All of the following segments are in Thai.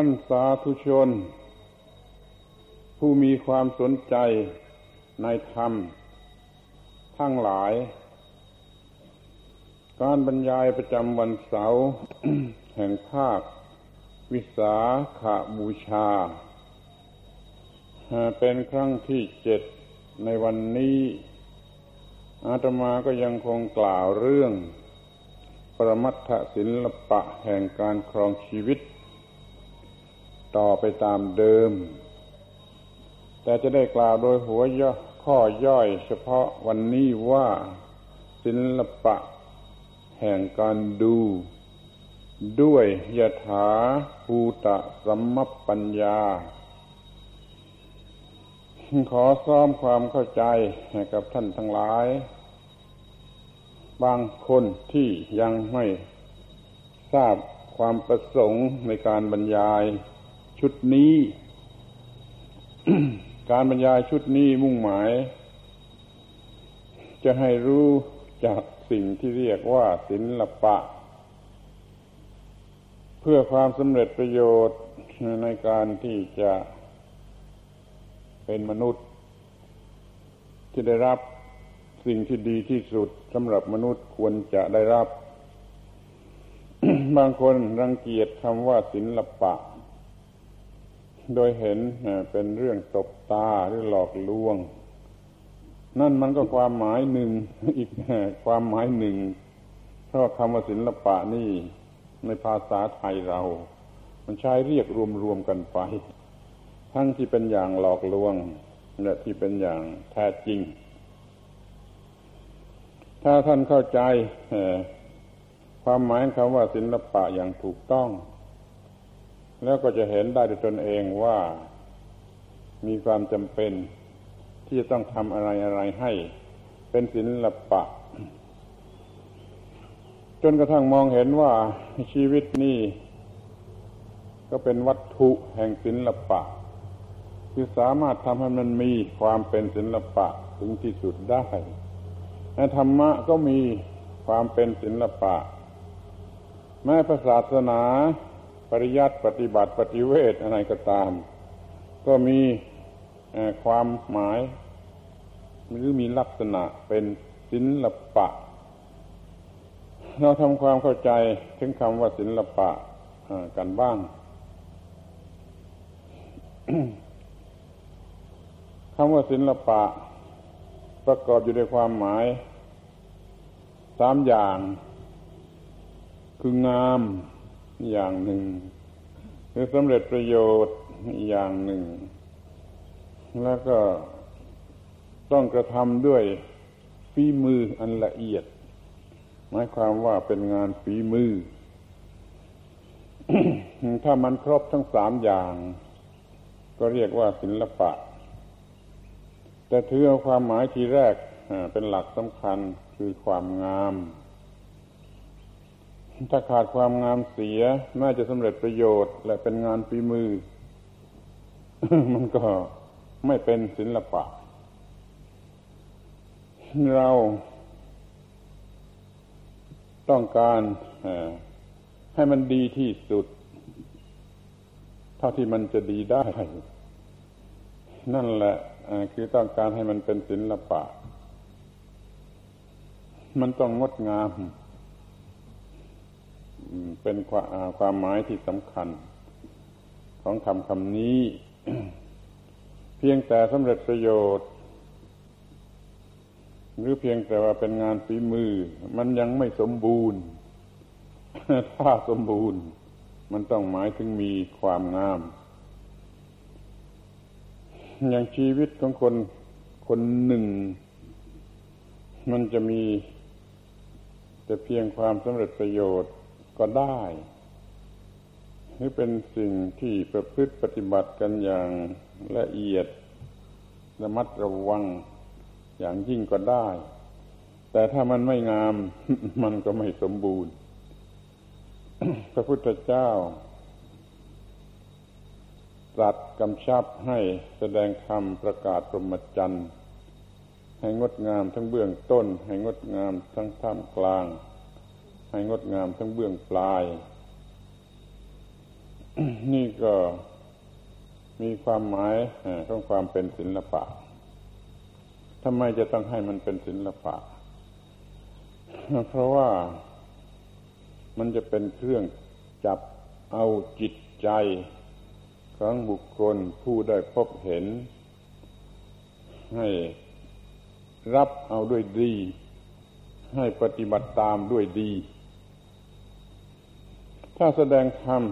ท่านสาธุชน ผู้มีความสนใจในธรรม ทั้งหลาย การบรรยายประจำวันเสาร์แห่งภาค วิสาขาบูชา เป็นครั้งที่เจ็ดในวันนี้อาตมาก็ยังคงกล่าวเรื่อง ปรมัตถศิลปะแห่งการครองชีวิต ต่อไปตามเดิม แต่จะได้กล่าวโดยหัวย่อข้อย่อยเฉพาะวันนี้ว่าศิลปะ แห่งการดู ด้วยยถาภูตะสัมมปัญญา ขอซ้อมความเข้าใจให้กับท่านทั้งหลาย บางคนที่ยังไม่ทราบความประสงค์ในการบรรยาย ชุดนี้ การบรรยายชุดนี้มุ่งหมาย จะให้รู้จากสิ่งที่เรียกว่าศิลปะ เพื่อความสำเร็จประโยชน์ในการที่จะเป็นมนุษย์ ที่ได้รับสิ่งที่ดีที่สุดสำหรับมนุษย์ควรจะได้รับ บางคนรังเกียจคำว่าศิลปะ โดยเห็นเป็นเรื่องตบตาหรือหลอกลวง นั่นมันก็ความหมายหนึ่งอีกความหมายหนึ่ง เพราะคำว่าศิลปะนี่ในภาษาไทยเรา มันใช้เรียกรวมๆกันไป ทั้งที่เป็นอย่างหลอกลวงและที่เป็นอย่างแท้จริง ถ้าท่านเข้าใจความหมายคำว่าศิลปะอย่างถูกต้อง แล้วก็จะเห็นได้ด้วยตนเองว่ามีความจำเป็นที่จะต้องทำอะไรอะไรให้ เป็นศิลปะ จนกระทั่งมองเห็นว่าชีวิตนี้ก็เป็นวัตถุแห่งศิลปะ คือสามารถทำให้มันมีความเป็นศิลปะถึงที่สุดได้ในธรรมะก็มีความเป็นศิลปะ แม้พระศาสนา ปริยัติปฏิบัติปฏิเวทอะไรก็ตาม ก็มีความหมายหรือมีลักษณะเป็นศิลปะ เราทำความเข้าใจถึงคำว่าศิลปะกันบ้างคำว่าศิลปะ ประกอบอยู่ในความหมายสามอย่าง คืองาม อย่างหนึ่งคือสำเร็จประโยชน์อย่างหนึ่ง แล้วก็ต้องกระทำด้วยฝีมืออันละเอียด หมายความว่าเป็นงานฝีมือ ถ้ามันครบทั้งสามอย่าง ก็เรียกว่าศิลปะ แต่ถือเอาความหมายทีแรกเป็นหลักสำคัญคือความงาม ถ้าขาดความงามเสียแม้จะสำเร็จประโยชน์ และเป็นงานฝีมือ มันก็ไม่เป็นศิลปะ เราต้องการให้มันดีที่สุด เท่าที่มันจะดีได้ นั่นแหละคือต้องการให้มันเป็นศิลปะ มันต้องงดงาม เป็นความหมายที่สำคัญ ของคำคำนี้ เพียงแต่สำเร็จประโยชน์ หรือเพียงแต่ว่าเป็นงานฝีมือ มันยังไม่สมบูรณ์ ถ้าสมบูรณ์ มันต้องหมายถึงมีความงาม อย่างชีวิตของคนคนหนึ่ง มันจะมีแต่เพียงความสำเร็จประโยชน์ ก็ได้ หรือเป็นสิ่งที่ประพฤติปฏิบัติกันอย่างละเอียดระมัดระวังอย่างยิ่งก็ได้ แต่ถ้ามันไม่งาม มันก็ไม่สมบูรณ์ พระพุทธเจ้าตรัสกำชับให้แสดงธรรมประกาศปรมจันทร์ให้งดงามทั้งเบื้องต้น ให้งดงามทั้งท่ามกลาง ให้งดงามทั้งเบื้องปลาย นี่ก็มีความหมายของความเป็นศิลปะทำไมจะต้องให้มันเป็นศิลปะ เพราะว่ามันจะเป็นเครื่องจับเอาจิตใจของบุคคลผู้ได้พบเห็น ให้รับเอาด้วยดี ให้ปฏิบัติตามด้วยดี ถ้าแสดงธรรม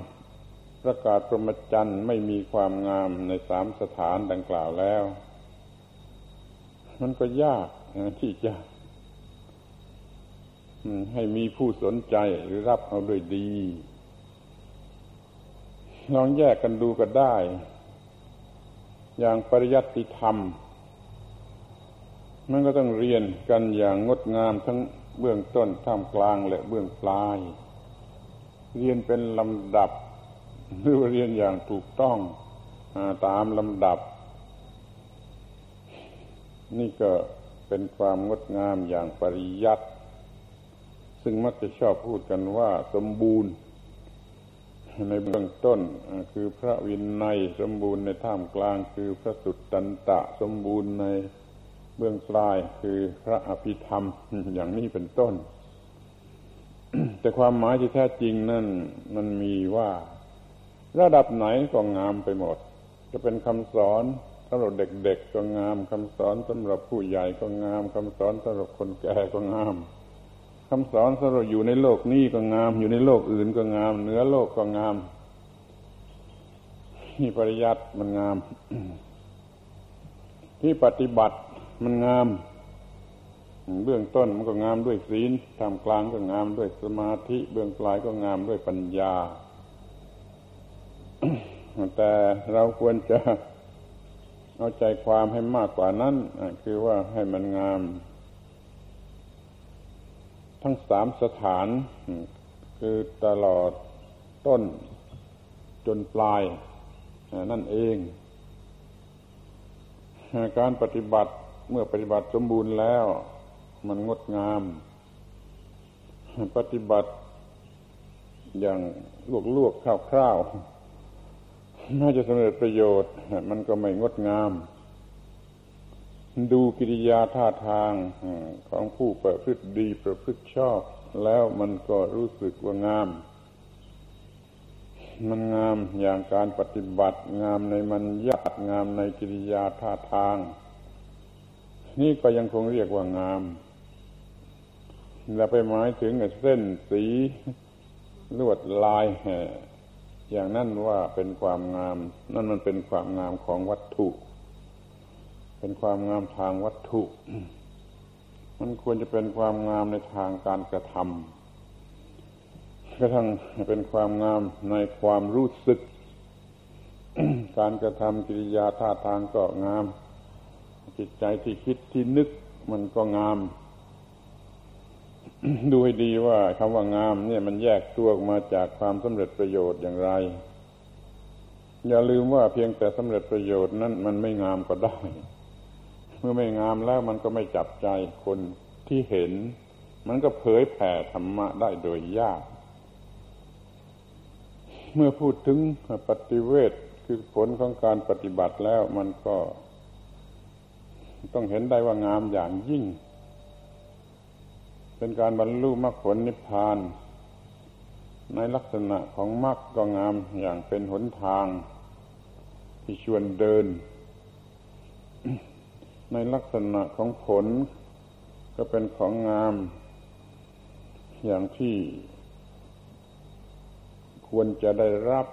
ประกาศปรมจันไม่มีความงามในสามสถานดังกล่าวแล้ว มันก็ยากที่จะให้มีผู้สนใจหรือรับเอาด้วยดี ลองแยกกันดูก็ได้ อย่างปริยัติธรรม มันก็ต้องเรียนกันอย่างงดงามทั้งเบื้องต้นท่ามกลางและเบื้องปลาย เรียนเป็นลำดับ หรือเรียนอย่างถูกต้องตามลำดับ นี่ก็เป็นความงดงามอย่างปริยัติซึ่งมักจะชอบพูดกันว่าสมบูรณ์ ในเบื้องต้นคือพระวินัยสมบูรณ์ในท่ามกลางคือพระสุตตันตะสมบูรณ์ในเบื้องปลายคือพระอภิธรรมอย่างนี้เป็นต้น แต่ความหมายที่แท้จริงนั่นมันมีว่า ระดับไหนก็งามไปหมด จะเป็นคำสอนสำหรับเด็กๆก็งามคำสอนสำหรับผู้ใหญ่ก็งามคำสอนสำหรับคนแก่ก็งามคำสอนสำหรับอยู่ในโลกนี้ก็งาม อยู่ในโลกอื่นก็งาม เหนือโลกก็งามที่ปริยัติมันงาม ที่ปฏิบัติมันงาม เบื้องต้นมันก็งามด้วยศีลทำกลางก็งามด้วยสมาธิ เบื้องปลายก็งามด้วยปัญญา แต่เราควรจะเอาใจความให้มากกว่านั้นคือว่าให้มันงาม ทั้งสามสถาน คือตลอดต้นจนปลาย นั่นเอง การปฏิบัติเมื่อปฏิบัติสมบูรณ์แล้ว มันงดงาม ปฏิบัติอย่างลวกๆคร่าวๆแม้จะสำเร็จประโยชน์ มันก็ไม่งดงาม ดูกิริยาท่าทางของผู้ประพฤติดีประพฤติชอบ แล้วมันก็รู้สึกว่างาม มันงามอย่างการปฏิบัติงามในมันยาดงามในกิริยาท่าทาง นี่ก็ยังคงเรียกว่างาม อย่าไปหมายถึงเส้นสีลวดลายอย่างนั้นว่าเป็นความงาม นั่นมันเป็นความงามของวัตถุ เป็นความงามทางวัตถุ มันควรจะเป็นความงามในทางการกระทำกระทั่งเป็นความงามในความรู้สึก การกระทำกิริยาท่าทางก็งาม จิตใจที่คิดที่นึกมันก็งาม ดูให้ดีว่าคำว่างาม เนี่ยมันแยกตัวออกมาจากความสำเร็จประโยชน์อย่างไร อย่าลืมว่าเพียงแต่สำเร็จประโยชน์นั้นมันไม่งามก็ได้ เมื่อไม่งามแล้วมันก็ไม่จับใจคนที่เห็น มันก็เผยแผ่ธรรมะได้โดยยาก เมื่อพูดถึงปฏิเวทคือผลของการปฏิบัติแล้วมันก็ ต้องเห็นได้ว่างามอย่างยิ่ง เป็นการบรรลุมรรคผลนิพพาน ในลักษณะของมรรคก็งามอย่างเป็นหนทาง ที่ชวนเดิน ในลักษณะของผล ก็เป็นของงาม อย่างที่ควรจะได้รับ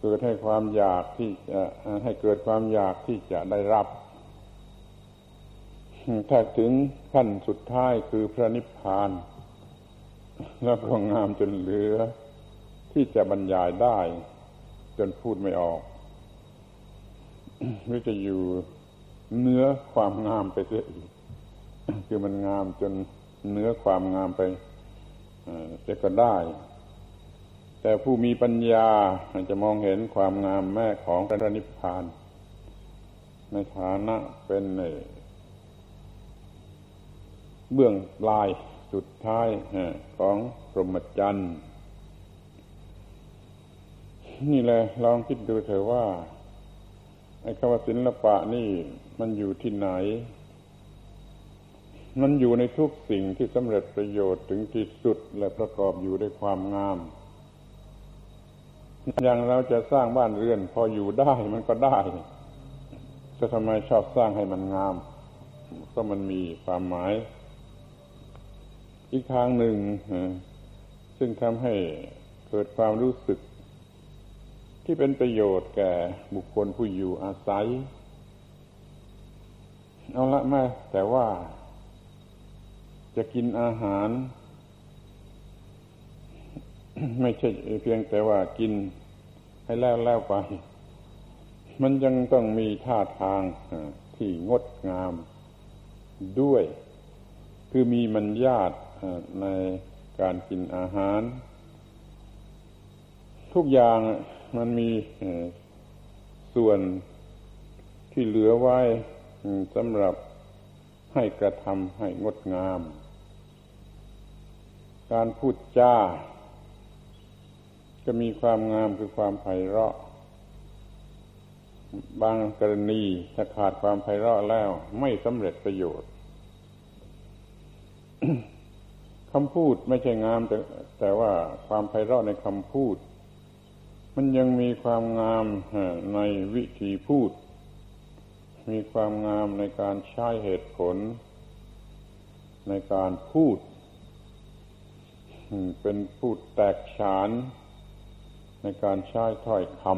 เกิดให้ความอยากที่จะให้เกิดความอยากที่จะได้รับ ถ้าถึงขั้นสุดท้ายคือพระนิพพาน แล้วก็งามจนเหลือ ที่จะบรรยายได้ จนพูดไม่ออกหรือจะอยู่เนื้อความงามไปเสียอีกคือมันงามจนเนื้อความงามไปจะก็ได้ แต่ผู้มีปัญญาจะมองเห็นความงามแม่ของพระนิพพาน ในฐานะเป็น เบื้องปลายสุดท้ายของพรหมจรรย์นี่แหละลองคิดดูเถอะว่าไอ้คำว่าศิลปะนี่มันอยู่ที่ไหน มันอยู่ในทุกสิ่งที่สำเร็จประโยชน์ถึงที่สุดและประกอบอยู่ด้วยความงาม อย่างเราจะสร้างบ้านเรือน พออยู่ได้มันก็ได้จะทำไมชอบสร้างให้มันงาม ก็มันมีความหมาย อีกทางหนึ่งซึ่งทำให้เกิดความรู้สึก ที่เป็นประโยชน์แก่บุคคลผู้อยู่อาศัย เอาละแม่แต่ว่าจะกินอาหาร ไม่ใช่เพียงแต่ว่ากินให้แล้วแล้วไป มันยังต้องมีท่าทางที่งดงามด้วย คือมีมัญญาต ในการกินอาหาร ทุกอย่างมันมีส่วนที่เหลือไว้สำหรับให้กระทำให้งดงาม การพูดจ้าจะมีความงามคือความไพเราะ บางกรณีถ้าขาดความไพเราะแล้วไม่สำเร็จประโยชน์ คำพูดไม่ใช่งามแต่แต่ว่าความไพเราะในคำพูด มันยังมีความงามในวิธีพูด มีความงามในการใช้เหตุผล ในการพูด เป็นพูดแตกฉาน ในการใช้ถ้อยคำ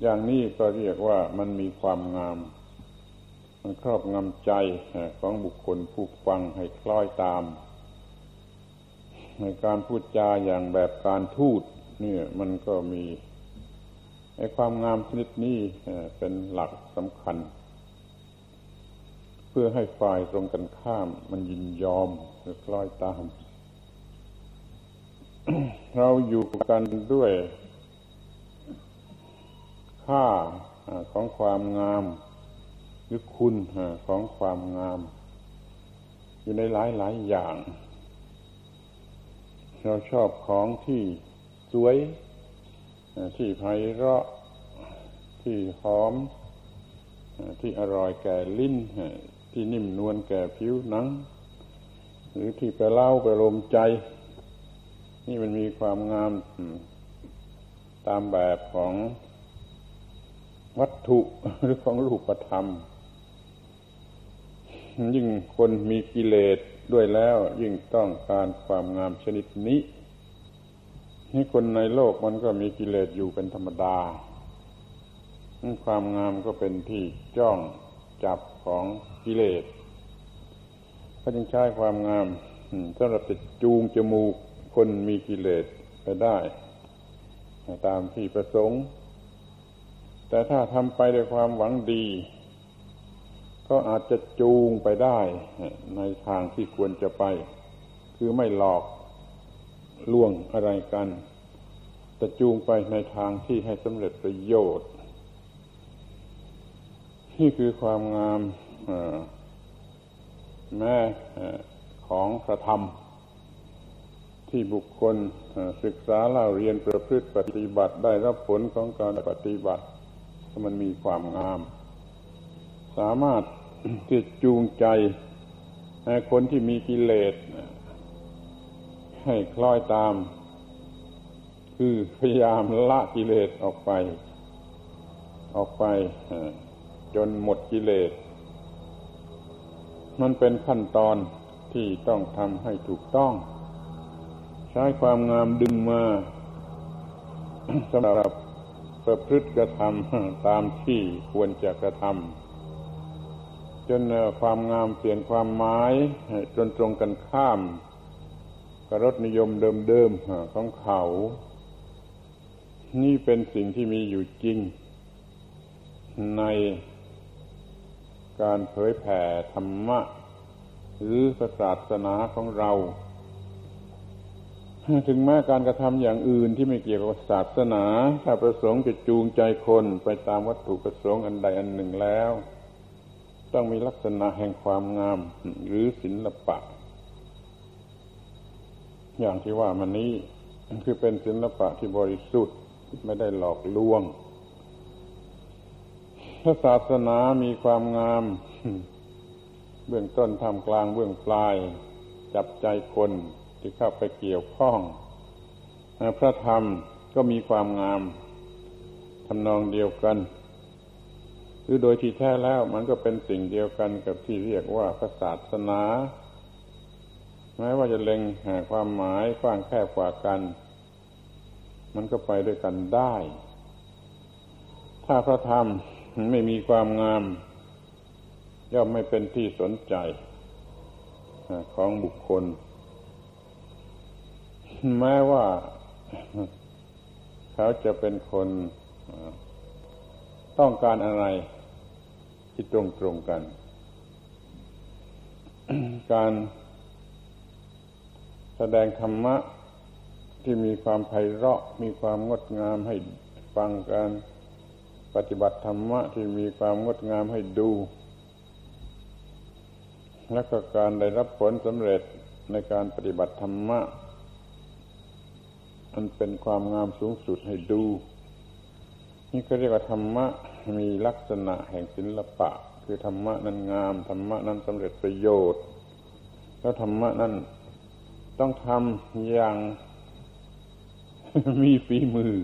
อย่างนี้ก็เรียกว่ามันมีความงาม ครอบงำใจของบุคคลผู้ฟังให้คล้อยตาม ในการพูดจาอย่างแบบการทูตนี่ยมันก็มีไอ้ความงามชนิดนี้เป็นหลักสำคัญ เพื่อให้ฝ่ายตรงกันข้ามมันยินยอมหรือคล้อยตาม เราอยู่กันด้วยค่าของความงาม หรือคุณของความงาม อยู่ในหลายหลายอย่าง เราชอบของที่สวย ที่ไพเราะที่หอม ที่อร่อยแก่ลิ้น ที่นิ่มนวลแก่ผิวหนัง หรือที่ไปเล่าไปลมใจ นี่มันมีความงามตามแบบของวัตถุหรือของรูปธรรม ยิ่งคนมีกิเลสด้วยแล้วยิ่งต้องการความงามชนิดนี้นี่คนในโลกมันก็มีกิเลสอยู่เป็นธรรมดา ความงามก็เป็นที่จ้องจับของกิเลสก็จึงใช้ความงามสำหรับจะจูงจมูกคนมีกิเลสไปได้ ตามที่ประสงค์ แต่ถ้าทำไปด้วยความหวังดี ก็อาจจะจูงไปได้ในทางที่ควรจะไป คือไม่หลอกลวงอะไรกัน แต่จูงไปในทางที่ให้สำเร็จประโยชน์ นี่คือความงามแม่ของพระธรรม ที่บุคคลศึกษาเล่าเรียนประพฤติปฏิบัติได้รับผลของการปฏิบัติมันมีความงาม สามารถ ที่จูงใจให้คนที่มีกิเลสให้คล้อยตาม คือพยายามละกิเลสออกไป ออกไปจนหมดกิเลส มันเป็นขั้นตอนที่ต้องทำให้ถูกต้อง ใช้ความงามดึงมาสำหรับประพฤติกระทำตามที่ควรจะกระทำ จนความงามเปลี่ยนความหมาย จนตรงกันข้ามกับรสนิยมเดิมๆของเขา นี่เป็นสิ่งที่มีอยู่จริง ในการเผยแผ่ธรรมะ หรือศาสนาของเราถึงแม้การกระทำอย่างอื่นที่ไม่เกี่ยวกับศาสนา ถ้าประสงค์จะจูงใจคนไปตามวัตถุประสงค์อันใดอันหนึ่งแล้ว ต้องมีลักษณะแห่งความงาม หรือศิละปะ อย่างที่ว่ามันนี้คือเป็นศิลปะที่บริสุทธิ์ไม่ได้หลอกลวงพระศาสนามีความงาม เบื้องต้นทำกลางเบื้องปลาย จับใจคนที่เข้าไปเกี่ยวข้อง พระธรรมก็มีความงามทำนองเดียวกัน หรือโดยที่แท้แล้วมันก็เป็นสิ่งเดียวกันกับที่เรียกว่าพระศาสนาแม้ว่าจะเล็งหาความหมายกว้างแคบกว่ากัน มันก็ไปด้วยกันได้ ถ้าพระธรรมไม่มีความงาม ย่อมไม่เป็นที่สนใจของบุคคล แม้ว่าเขาจะเป็นคนต้องการอะไร ที่ตรงตรงกัน การแสดงธรรมะที่มีความไพเราะ มีความงดงามให้ฟังการปฏิบัติธรรมะที่มีความงดงามให้ดู และก็การได้รับผลสำเร็จในการปฏิบัติธรรมะอันเป็นความงามสูงสุดให้ดู นี่ก็เรียกว่าธรรมะ มีลักษณะแห่งศิลปะ คือธรรมะนั้นงามธรรมะนั้นสำเร็จประโยชน์ แล้วธรรมะนั้นต้องทำอย่างมีฝีมือ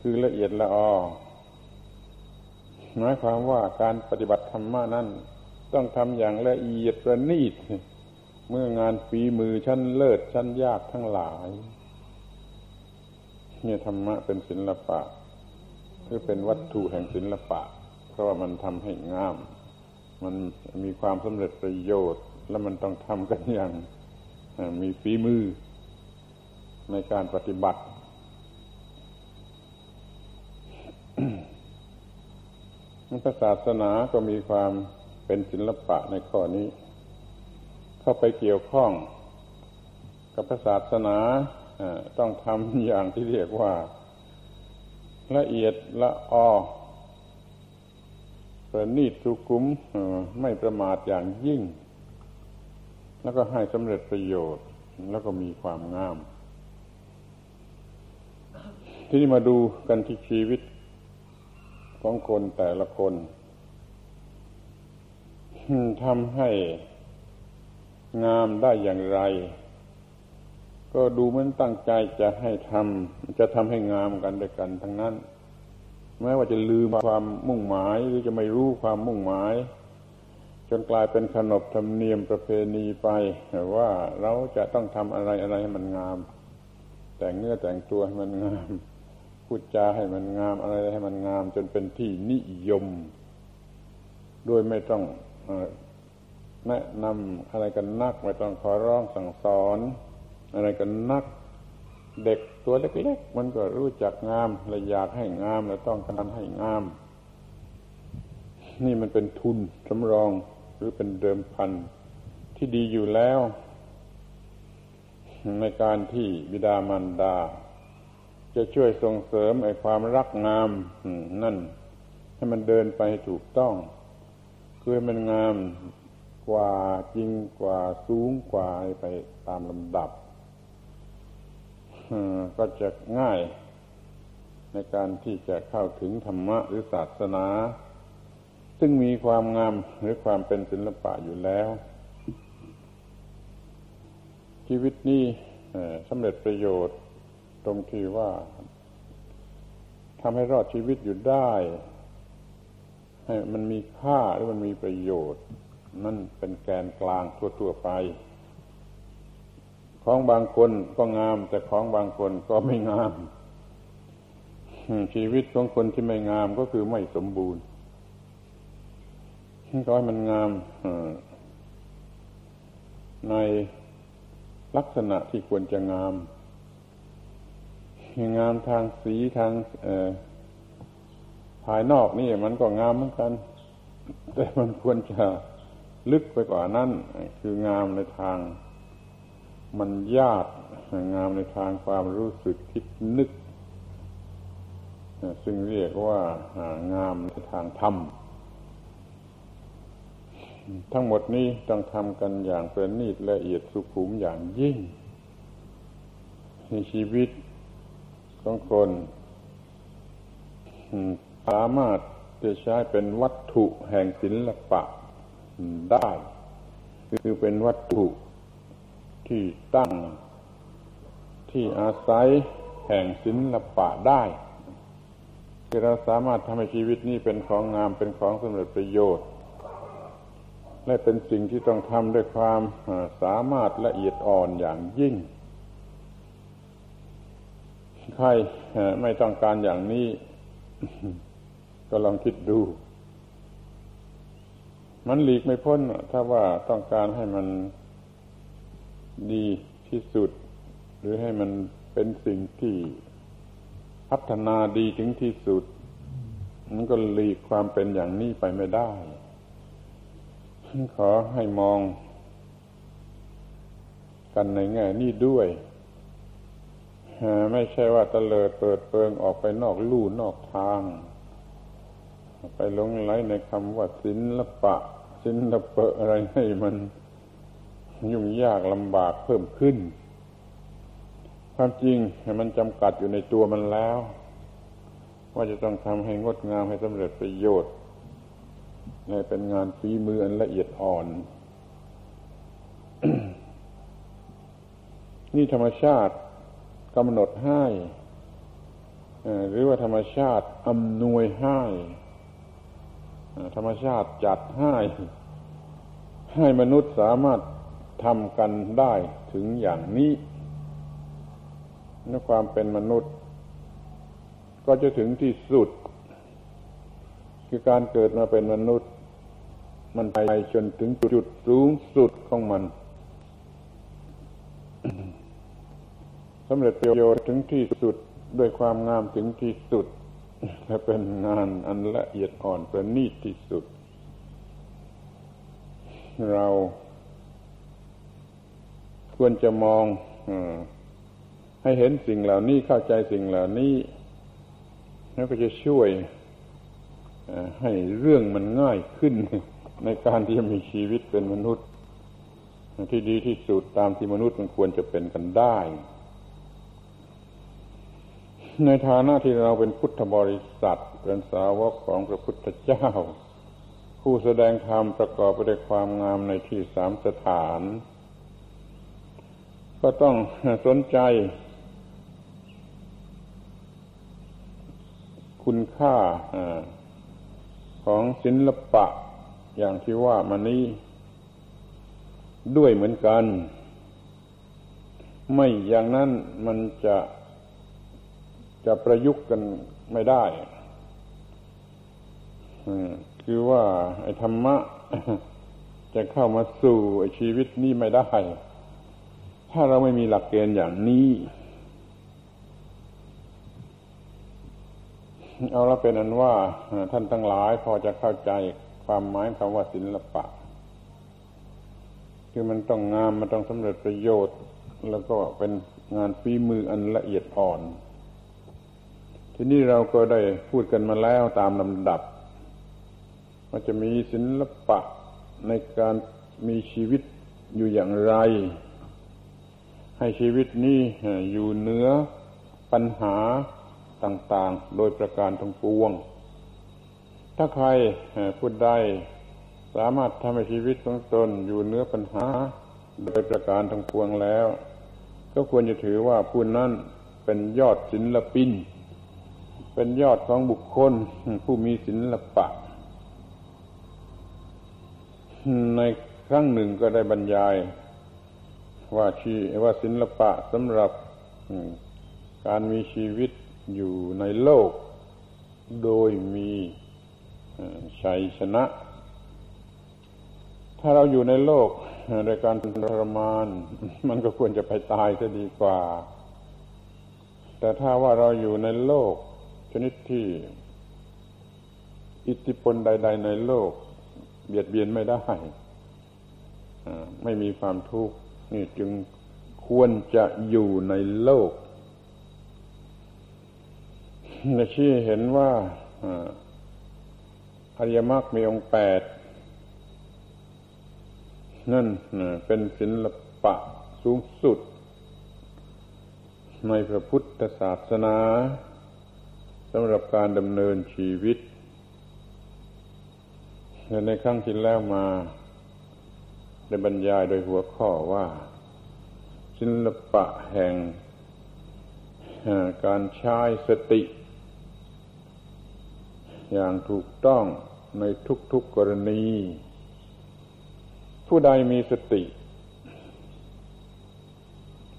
คือละเอียดละออหมายความว่าการปฏิบัติธรรมะนั้นต้องทำอย่างละเอียดประณีต เมื่องานฝีมือชั้นเลิศชั้นยากทั้งหลาย เนี่ยธรรมะเป็นศิลปะ คือเป็นวัตถุแห่งศิลปะ เพราะว่ามันทำให้งาม มันมีความสำเร็จประโยชน์ แล้วมันต้องทำกันอย่างมีฝีมือในการปฏิบัติ พระศาสนาก็มีความเป็นศิลปะในข้อนี้ เข้าไปเกี่ยวข้อง กับพระศาสนาต้องทำอย่างที่เรียกว่า ละเอียดละออประณีตสุขุมไม่ประมาทอย่างยิ่ง แล้วก็ให้สำเร็จประโยชน์ แล้วก็มีความงาม ที่นี่มาดูกันที่ชีวิตของคนแต่ละคนทำให้งามได้อย่างไร ก็ดูเหมือนตั้งใจจะให้ทำจะทำให้งามกันด้วยกันทั้งนั้นแม้ว่าจะลืมความมุ่งหมายหรือจะไม่รู้ความมุ่งหมาย จนกลายเป็นขนบธรรมเนียมประเพณีไปว่าเราจะต้องทำอะไรอะไรให้มันงาม แต่งเนื้อแต่งตัวให้มันงามพูดจาให้มันงามอะไรให้มันงาม จนเป็นที่นิยม โดยไม่ต้องแนะนำอะไรกันนักไม่ต้องขอร้องสั่งสอน อะไรกันนัก เด็กตัวเล็กๆมันก็รู้จักงามและอยากให้งามและต้องการให้งาม นี่มันเป็นทุนสำรองหรือเป็นเดิมพันที่ดีอยู่แล้ว ในการที่บิดามารดา จะช่วยส่งเสริมไอ้ความรักงามนั่น ให้มันเดินไปถูกต้องคือมันงามกว่าจริงกว่าสูงกว่าไปตามลำดับ ก็จะง่าย ในการที่จะเข้าถึงธรรมะหรือศาสนา ซึ่งมีความงามหรือความเป็นศิลปะอยู่แล้ว ชีวิตนี้สำเร็จประโยชน์ตรงที่ว่าทำให้รอดชีวิตอยู่ได้ ให้มันมีค่าหรือมันมีประโยชน์ นั่นเป็นแกนกลางทั่วๆไป ของบางคนก็งาม แต่ของบางคนก็ไม่งาม ชีวิตของคนที่ไม่งามก็คือไม่สมบูรณ์ก็ให้มันงามในลักษณะที่ควรจะงาม งามทางสีทางภายนอกนี่มันก็งามเหมือนกัน แต่มันควรจะลึกไปกว่านั้น คืองามในทาง มันญาติงามในทางความรู้สึกคิดนึก ซึ่งเรียกว่างามในทางธรรม ทั้งหมดนี้ต้องทำกันอย่างประณีตละเอียดสุขุมอย่างยิ่งในชีวิตของคนสามารถจะใช้เป็นวัตถุแห่งศิลปะได้ คือเป็นวัตถุ ที่ตั้งที่อาศัยแห่งศิลปะได้คือเราสามารถทำให้ชีวิตนี้เป็นของงามเป็นของสำเร็จประโยชน์ และเป็นสิ่งที่ต้องทำด้วยความสามารถละเอียดอ่อนอย่างยิ่ง ใครไม่ต้องการอย่างนี้ ก็ลองคิดดู มันหลีกไม่พ้น ถ้าว่าต้องการให้มัน ดีที่สุด หรือให้มันเป็นสิ่งที่พัฒนาดีถึงที่สุด มันก็หลีกความเป็นอย่างนี้ไปไม่ได้ขอให้มอง กันในแง่นี้ด้วยไม่ใช่ว่าตะเลิดเปิดเปิงออกไปนอกลู่นอกทาง ไปหลงไหลในคำว่าศิละปะศิละเปะอะไรให้มัน ยุ่งยากลำบากเพิ่มขึ้น ความจริงมันจำกัดอยู่ในตัวมันแล้ว ว่าจะต้องทำให้งดงามให้สำเร็จประโยชน์ในเป็นงานฝีมืออันละเอียดอ่อน นี่ธรรมชาติกำหนดให้หรือว่าธรรมชาติอำนวยให้ธรรมชาติจัดให้ให้มนุษย์สามารถ ทำกันได้ถึงอย่างนี้ในความเป็นมนุษย์ ก็จะถึงที่สุด คือการเกิดมาเป็นมนุษย์ มันไปจนถึงจุดสูงสุดของมันสำเร็จประโยชน์ถึงที่สุดด้วยความงามถึงที่สุดและเป็นงานอันละเอียดอ่อนประณีตที่สุด เรา ควรจะมองอให้เห็นสิ่งเหล่านี้เข้าใจสิ่งเหล่านี้แล้วก็จะช่วยให้เรื่องมันง่ายขึ้น ในการที่จะมีชีวิตเป็นมนุษย์ ที่ดีที่สุดตามที่มนุษย์มันควรจะเป็นกันได้ ในฐานะที่เราเป็นพุทธบริษัทเป็นสาวกของพระพุทธเจ้า ผู้แสดงธรรมประกอบไปด้วยความงามในที่สามสถาน ก็ต้องสนใจ คุณค่าของศิลปะ อย่างที่ว่ามานี้ด้วยเหมือนกัน ไม่อย่างนั้นมันจะจะประยุกต์กันไม่ได้คือว่า ไอ้ธรรมะ จะเข้ามาสู่ไอ้ชีวิตนี้ไม่ได้ ถ้าเราไม่มีหลักเกณฑ์อย่างนี้ เอาละเป็นอันว่าท่านทั้งหลายพอจะเข้าใจความหมายคำว่าศิลปะ คือมันต้องงามมันต้องสำเร็จประโยชน์ แล้วก็เป็นงานฝีมืออันละเอียดอ่อน ทีนี้เราก็ได้พูดกันมาแล้วตามลำดับว่าจะมีศิลปะในการมีชีวิตอยู่อย่างไร ให้ชีวิตนี้อยู่เหนือปัญหาต่างๆ โดยประการทั้งปวง ถ้าใครพูดได้สามารถทำให้ชีวิตของตนอยู่เหนือปัญหา โดยประการทั้งปวงแล้ว ก็ควรจะถือว่าผู้นั้นเป็นยอดศิลปิน เป็นยอดของบุคคลผู้มีศิลปะ ในครั้งหนึ่งก็ได้บรรยาย ว่าชีว่าศิลปะสำหรับการมีชีวิตอยู่ในโลก โดยมีชัยชนะ ถ้าเราอยู่ในโลกโดยการทรมาน มันก็ควรจะไปตายจะดีกว่า แต่ถ้าว่าเราอยู่ในโลก ชนิดที่อิทธิพลใด ๆ ในโลก เบียดเบียนไม่ได้ไม่มีความทุกข์ นี่จึงควรจะอยู่ในโลกนชี้เห็นว่าอริยมรรคมีองค์แปดนั่นเป็นศิลปะสูงสุด ในพระพุทธศาสนาสำหรับการดำเนินชีวิต ในครั้งที่แล้วมา ได้บรรยายโดยหัวข้อว่า ศิลปะแห่งการใช้สติ อย่างถูกต้องในทุกๆกรณี ผู้ใดมีสติ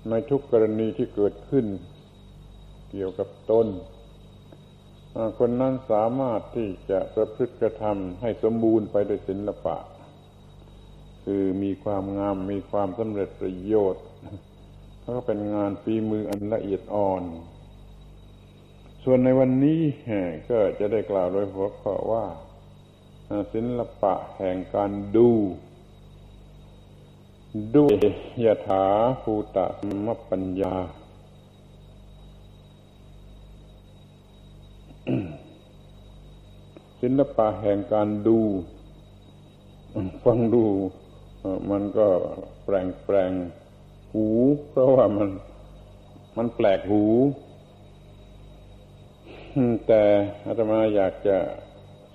ในทุกกรณีที่เกิดขึ้น เกี่ยวกับตนคนนั้นสามารถที่จะประพฤติกระทำให้สมบูรณ์ไปด้วยศิลปะ คือมีความงาม มีความสำเร็จประโยชน์ก็เป็นงานฝีมืออันละเอียดอ่อน ส่วนในวันนี้ก็จะได้กล่าวโดยหัวข้อว่าศิลปะแห่งการดู ด้วยยถาภูตะมปัญญาศิลปะแห่งการดู ฟังดู มันก็แปลงแปลงหู เพราะว่ามันมันแปลกหู แต่อาตมาอยากจะ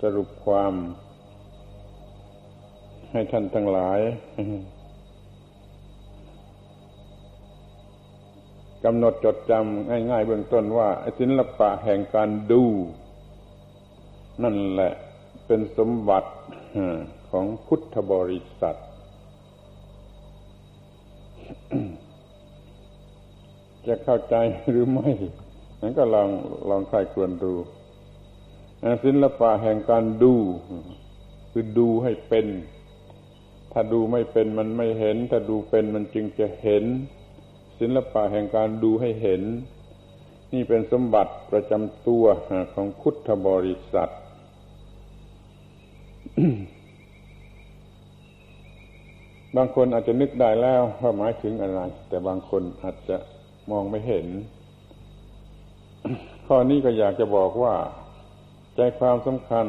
สรุปความ ให้ท่านทั้งหลายกำหนดจดจำง่าย ๆ เบื้องต้นว่าศิลปะแห่งการดู นั่นแหละเป็นสมบัติของพุทธบริษัท จะเข้าใจหรือไม่นั้นก็ลองลองใครควรดูศิลปะแห่งการดู คือดูให้เป็น ถ้าดูไม่เป็นมันไม่เห็น ถ้าดูเป็นมันจึงจะเห็น ศิลปะแห่งการดูให้เห็น นี่เป็นสมบัติประจำตัวของพุทธบริษัท บางคนอาจจะนึกได้แล้วว่าหมายถึงอะไร แต่บางคนอาจจะมองไม่เห็น ข้อนี้ก็อยากจะบอกว่า ใจความสำคัญ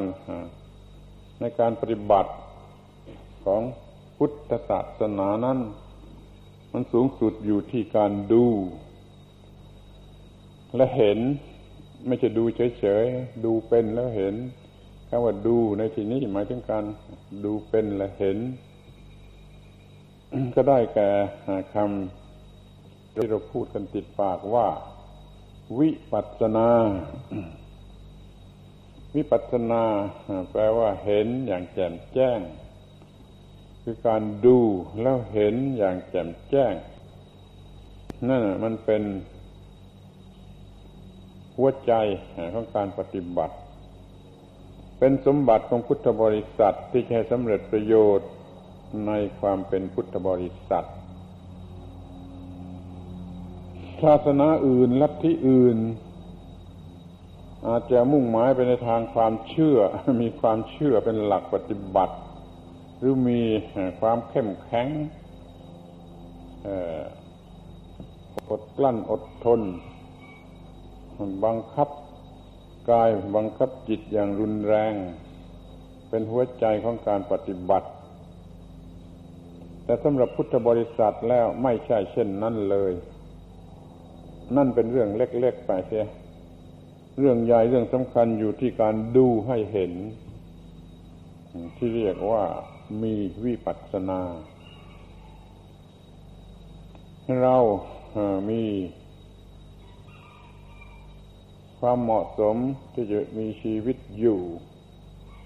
ในการปฏิบัติของพุทธศาสนานั้น มันสูงสุดอยู่ที่การดู และเห็นไม่ใช่ดูเฉยๆ ดูเป็นแล้วเห็นคำว่าดูในที่นี้หมายถึงการดูเป็นและเห็น ก็ได้แก่คำที่เราพูดกันติดปากว่า วิปัสนา วิปัสนา แปลว่าเห็นอย่างแจ่มแจ้ง คือการดูแล้วเห็นอย่างแจ่มแจ้ง นั่นมันเป็นหัวใจของการปฏิบัติ เป็นสมบัติของพุทธบริษัทที่จะให้สำเร็จประโยชน์ ในความเป็นพุทธบริษัท ศาสนาอื่น ลัทธิอื่น อาจจะมุ่งหมายไปในทางความเชื่อ มีความเชื่อเป็นหลักปฏิบัติ หรือมีความเข้มแข็งอดกลั้นอดทน บังคับกายบังคับจิตอย่างรุนแรง เป็นหัวใจของการปฏิบัติ แต่สำหรับพุทธบริษัทแล้วไม่ใช่เช่นนั้นเลย นั่นเป็นเรื่องเล็กๆไปเสียเรื่องใหญ่เรื่องสำคัญอยู่ที่การดูให้เห็น ที่เรียกว่ามีวิปัสสนาเรามีความเหมาะสมที่จะมีชีวิตอยู่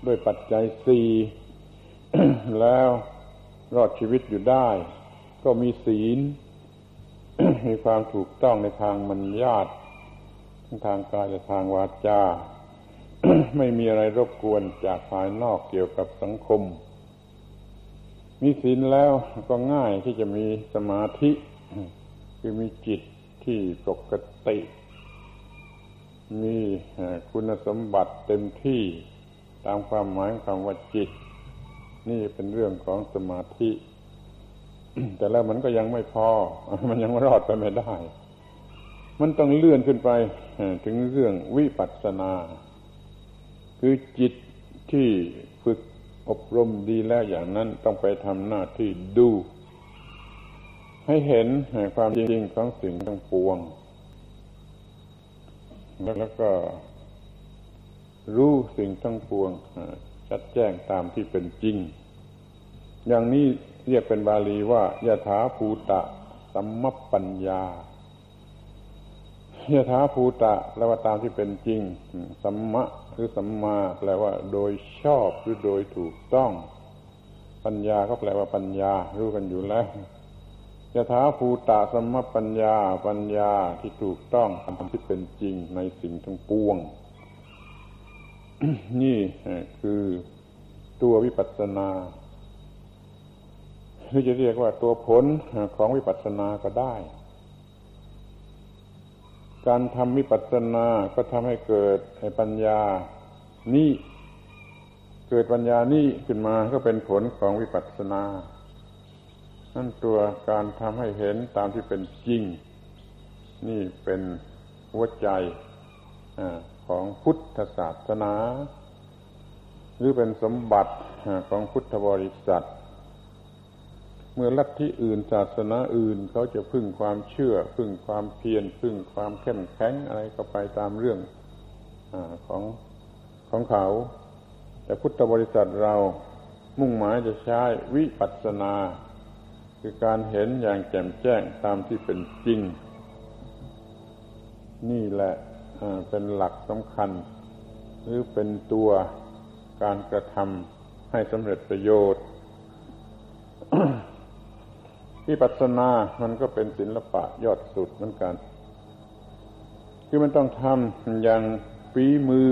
ด้วยปัจจัยสี่แล้ว รอดชีวิตอยู่ได้ ก็มีศีล มีความถูกต้องในทางมัญญาตทั้งทางกายและทางวาจา ไม่มีอะไรรบกวนจากภายนอกเกี่ยวกับสังคม มีศีลแล้วก็ง่ายที่จะมีสมาธิ คือมีจิตที่ปกติ มีคุณสมบัติเต็มที่ตามความหมายของคำว่าจิต นี่เป็นเรื่องของสมาธิ แต่แล้วมันก็ยังไม่พอ มันยังรอดไปไม่ได้ มันต้องเลื่อนขึ้นไปถึงเรื่องวิปัสสนา คือจิตที่ฝึกอบรมดีแล้วอย่างนั้นต้องไปทำหน้าที่ดู ให้เห็นความจริงของสิ่งทั้งปวง แล้วก็รู้สิ่งทั้งปวง ชัดแจ้งตามที่เป็นจริง อย่างนี้เรียกเป็นบาลีว่ายะถาภูตะสัมมปัญญายะถาภูตะแปลว่าตามที่เป็นจริง สัมมะหรือสัมมา แปลว่า โดยชอบหรือโดยถูกต้อง ปัญญาก็แปลว่าปัญญา รู้กันอยู่แล้วยะถาภูตะสัมมปัญญา ปัญญาที่ถูกต้องตามที่เป็นจริงในสิ่งทั้งปวง นี่คือตัววิปัสสนาหรือจะเรียกว่าตัวผลของวิปัสสนาก็ได้ การทำวิปัสสนาก็ทำให้เกิดปัญญานี่เกิดปัญญานี่ขึ้นมาก็เป็นผลของวิปัสสนานั่นตัวการทำให้เห็นตามที่เป็นจริง นี่เป็นหัวใจ ของพุทธศาสนา หรือเป็นสมบัติของพุทธบริษัท เมื่อลัทธิอื่นศาสนาอื่นเขาจะพึ่งความเชื่อ พึ่งความเพียรพึ่งความเข้มแข็งอะไรก็ไปตามเรื่องอของของเขา แต่พุทธบริษัทเรามุ่งหมายจะใช้วิปัสสนา คือการเห็นอย่างแจ่มแจ้งตามที่เป็นจริง นี่แหละ เป็นหลักสำคัญ หรือเป็นตัวการกระทำให้สำเร็จประโยชน์วิปัสสนามันก็เป็นศิละปะยอดสุดเหมือนกัน คือมันต้องทำอย่างฝีมือ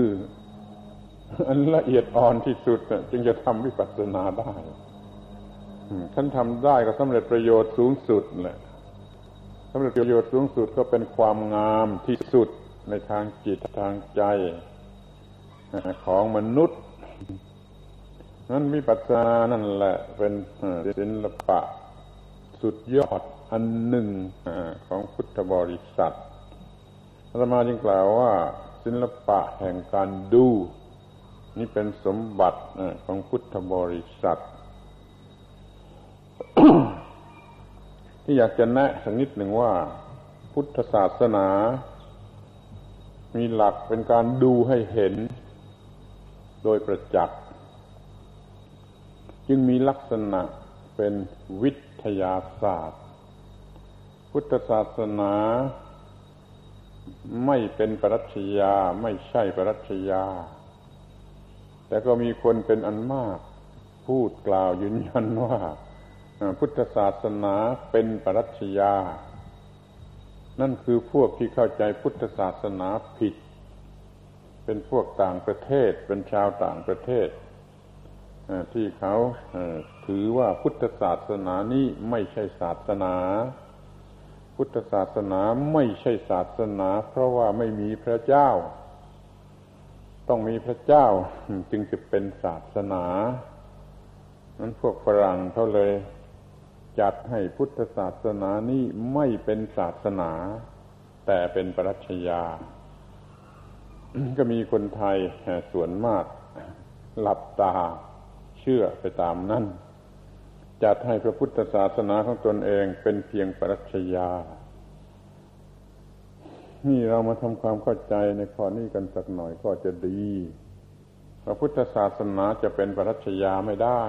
อันละเอียดอ่อนที่สุดจึงจะทำวิปัสสนาได้ท่านทำได้ก็สำเร็จประโยชน์สูงสุดแหละสำเร็จประโยชน์สูงสุดก็เป็นความงามที่สุด ในทางจิตทางใจของมนุษย์ นั้นวิปัสสนานั่นแหละเป็นศิลปะ สุดยอดอันหนึ่งของพุทธบริษัทอาตมาจึงกล่าวว่า ศิลปะแห่งการดู นี่เป็นสมบัติของพุทธบริษัท ที่อยากจะแนะสักนิดหนึ่งว่า พุทธศาสนา มีหลักเป็นการดูให้เห็นโดยประจักษ์ จึงมีลักษณะเป็นวิทยาศาสตร์ พุทธศาสนา ไม่เป็นปรัชญาไม่ใช่ปรัชญา แต่ก็มีคนเป็นอันมาก พูดกล่าวยืนยันว่า พุทธศาสนาเป็นปรัชญา นั่นคือพวกที่เข้าใจพุทธศาสนาผิด เป็นพวกต่างประเทศ เป็นชาวต่างประเทศที่เขาถือว่าพุทธศาสนานี้ไม่ใช่ศาสนา พุทธศาสนาไม่ใช่ศาสนา เพราะว่าไม่มีพระเจ้า ต้องมีพระเจ้าจึงจะเป็นศาสนานั้นพวกฝรั่งเขาเลย จัดให้พุทธศาสนานี้ไม่เป็นศาสนา แต่เป็นปรัชญา ก็มีคนไทยส่วนมากหลับตาเชื่อไปตามนั้นจัดให้พระพุทธศาสนาของตนเองเป็นเพียงปรัชญา นี่เรามาทำความเข้าใจในข้อนี้กันสักหน่อยก็จะดี พระพุทธศาสนาจะเป็นปรัชญาไม่ได้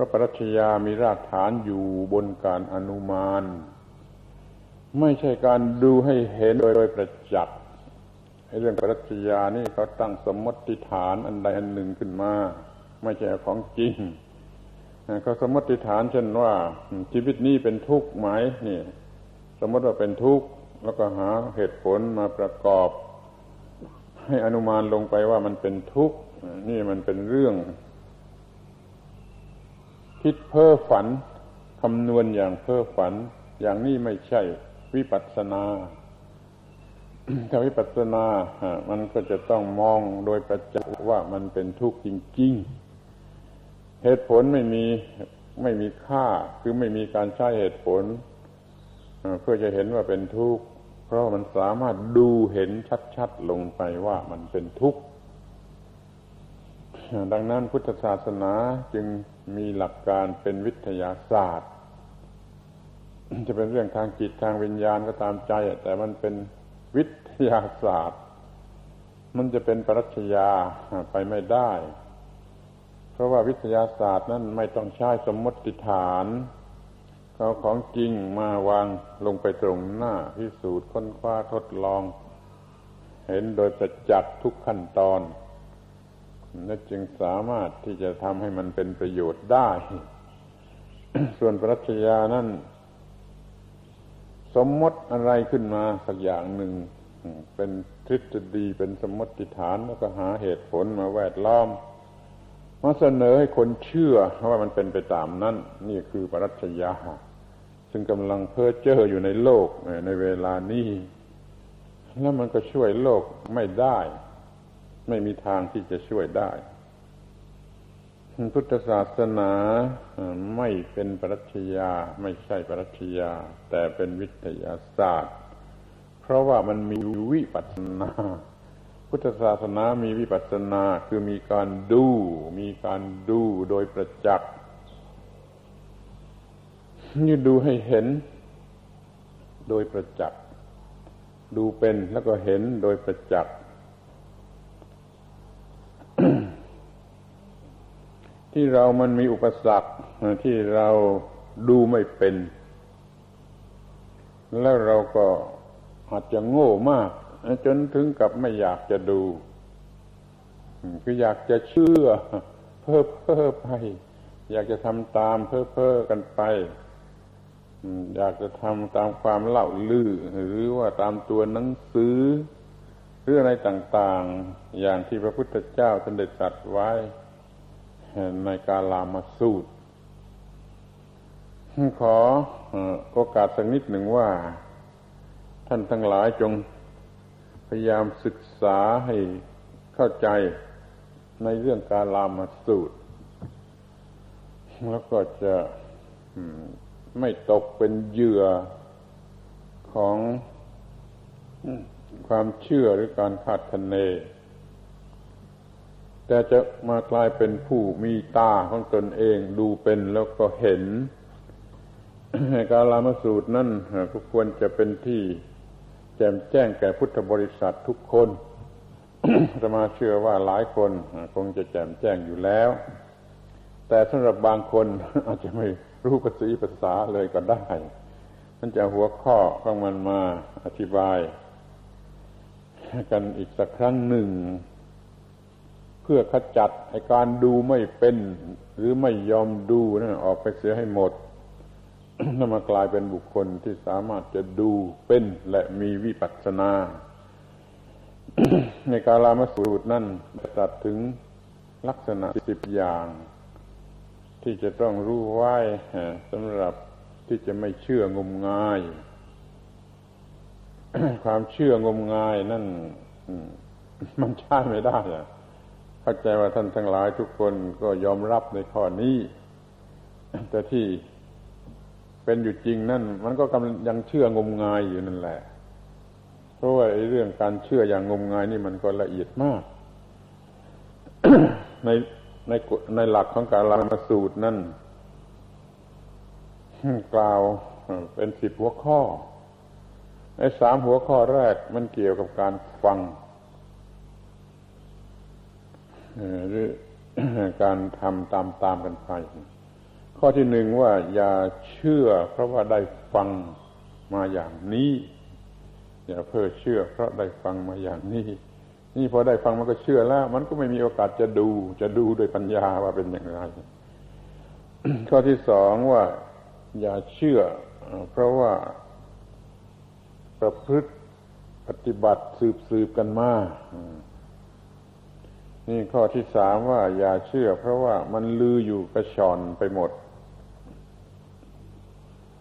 ระปรัชญามีรากฐานอยู่บนการอนุมาน ไม่ใช่การดูให้เห็นโดยโดยประจักษ์เรื่องปรัชญานี่เขาตั้งสมมติฐานอันใดอันหนึ่งขึ้นมา ไม่ใช่ของจริงเขาสมมติฐานเช่นว่า ชีวิตนี้เป็นทุกข์ไหมนี่ สมมติว่าเป็นทุกข์แล้วก็หาเหตุผลมาประกอบ ให้อนุมานลงไปว่ามันเป็นทุกข์นี่มันเป็นเรื่อง คิดเพ้อฝันคำนวณอย่างเพ้อฝัน อย่างนี้ไม่ใช่วิปัสสนาถ้าวิปัสสนามันก็จะต้องมองโดยประจักษ์ว่ามันเป็นทุกข์จริง ๆ เหตุผลไม่มีไม่มีค่าคือไม่มีการใช้เหตุผลเพื่อจะเห็นว่าเป็นทุกข์เพราะมันสามารถดูเห็นชัดๆลงไปว่ามันเป็นทุกข์ดังนั้นพุทธศาสนาจึง มีหลักการเป็นวิทยาศาสตร์ จะเป็นเรื่องทางจิตทางวิญญาณก็ตามใจ แต่มันเป็นวิทยาศาสตร์ มันจะเป็นปรัชญาไปไม่ได้ เพราะว่าวิทยาศาสตร์นั้นไม่ต้องใช้สมมติฐานเอาของจริงมาวางลงไปตรงหน้าพิสูจน์ค้นคว้าทดลอง เห็นโดยประจักษ์ทุกขั้นตอน นั่นจึงสามารถที่จะทำให้มันเป็นประโยชน์ได้ ส่วนปรัชญานั้นสมมติอะไรขึ้นมาสักอย่างหนึ่ง เป็นทฤษฎีเป็นสมมติฐานแล้วก็หาเหตุผลมาแวดล้อมมาเสนอให้คนเชื่อว่ามันเป็นไปตามนั้น นี่คือปรัชญาซึ่งกำลังเพ้อเจ้ออยู่ในโลกในเวลานี้ แล้วมันก็ช่วยโลกไม่ได้ ไม่มีทางที่จะช่วยได้ พุทธศาสนาไม่เป็นปรัชญาไม่ใช่ปรัชญา แต่เป็นวิทยาศาสตร์ เพราะว่ามันมีวิปัสสนา พุทธศาสนามีวิปัสสนาคือมีการดู มีการดูโดยประจักษ์นี่ดูให้เห็น โดยประจักษ์ดูเป็นแล้วก็เห็นโดยประจักษ์ ที่เรามันมีอุปสรรคที่เราดูไม่เป็น แล้วเราก็อาจจะโง่มาก จนถึงกับไม่อยากจะดูคืออยากจะเชื่อ เพ้อเพ้อไป อยากจะทำตามเพ้อเพ้อกันไปอยากจะทำตามความเล่าลือ หรือว่าตามตัวหนังสือหรืออะไรต่าง ๆ อย่างที่พระพุทธเจ้าท่านได้ตรัสไว้ ในกาลามาสูตร ขอโอกาสสักนิดหนึ่งว่า ท่านทั้งหลายจงพยายามศึกษาให้เข้าใจในเรื่องกาลามาสูตร แล้วก็จะไม่ตกเป็นเหยื่อของความเชื่อหรือการคาดคะเน แต่จะมากลายเป็นผู้มีตาของตนเองดูเป็นแล้วก็เห็นการลามสูตรนั่นก็ควรจะเป็นที่แจ่มแจ้งแก่พุทธบริษัททุกคนจะมาเชื่อว่าหลายคนคงจะแจ่มแจ้งอยู่แล้ว แต่สำหรับบางคนอาจจะไม่รู้ภาษีภาษาเลยก็ได้มันจะหัวข้อของมันมาอธิบาย กันอีกสักครั้งหนึ่ง พื่อขจัดไอการดูไม่เป็น หรือไม่ยอมดูนะั่นออกไปเสียให้หมดนั่นมากลายเป็นบุคคลที่สามารถจะดูเป็นและมีวิปัสสนา ในกาลามสูตรนั่นตัดถึงลักษณะสิบอย่าง ที่จะต้องรู้ไว้สำหรับที่จะไม่เชื่องมงาย ความเชื่องมงายนั่นมันใช่ไม่ได้อะ เข้าใจว่าท่านทั้งหลายทุกคนก็ยอมรับในข้อนี้ แต่ที่เป็นอยู่จริงนั่น มันก็กำลังยังเชื่องมงายอยู่นั่นแหละ เพราะว่าเรื่องการเชื่ออย่างงมงายนี่มันก็ละเอียดมาก ในในในหลักของการลามาสูตรนั่นกล่าวเป็นสิบหัวข้อ ในสามหัวข้อแรกมันเกี่ยวกับการฟัง หรือการทำตามตามกันไป ข้อที่หนึ่งว่าอย่าเชื่อ เพราะว่าได้ฟังมาอย่างนี้ อย่าเพ้อเชื่อ เพราะได้ฟังมาอย่างนี้ นี่พอได้ฟังมันก็เชื่อแล้ว มันก็ไม่มีโอกาสจะดู จะดูโดยปัญญาว่าเป็นอย่างไร ข้อที่สองว่า อย่าเชื่อ เพราะว่าประพฤติปฏิบัติสืบสืบกันมา นี่ข้อที่สามว่าอย่าเชื่อ เพราะว่ามันลืออยู่กระชอนไปหมด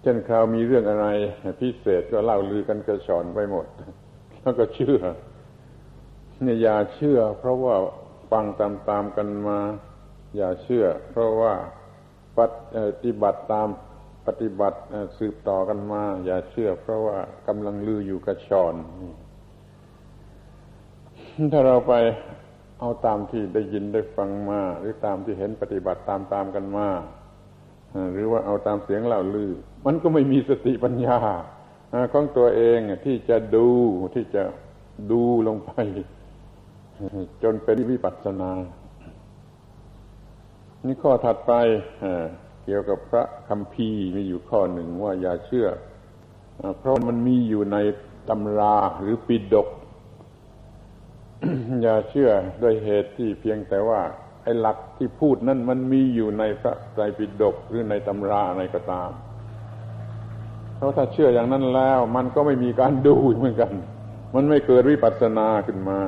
เช่นคราวมีเรื่องอะไรพิเศษก็เล่าลือกันกระชอนไปหมด แล้วก็เชื่อเนี่ยอย่าเชื่อ เพราะว่าฟังตามๆกันมา อย่าเชื่อ เพราะว่าปฏิบัติตามปฏิบัติสืบต่อกันมา อย่าเชื่อ เพราะว่ากำลังลืออยู่กระชอนถ้าเราไป เอาตามที่ได้ยินได้ฟังมา หรือตามที่เห็นปฏิบัติตามตามกันมาหรือว่าเอาตามเสียงเล่าลือ มันก็ไม่มีสติปัญญาของตัวเองที่จะดูที่จะดูลงไป จนเป็นวิปัสสนา นี่ข้อถัดไปเกี่ยวกับพระคำพีมีอยู่ข้อหนึ่งว่าอย่าเชื่อ เพราะมันมีอยู่ในตำราหรือปิดก อย่าเชื่อด้วยเหตุที่เพียงแต่ว่าไอ้หลักที่พูดนั่นมันมีอยู่ในพระไตรปิฎกหรือในตำราอะไรก็ตามเพราะถ้าเชื่ออย่างนั้นแล้ว มันก็ไม่มีการดูเหมือนกัน มันไม่เกิดวิปัสสนาขึ้นมา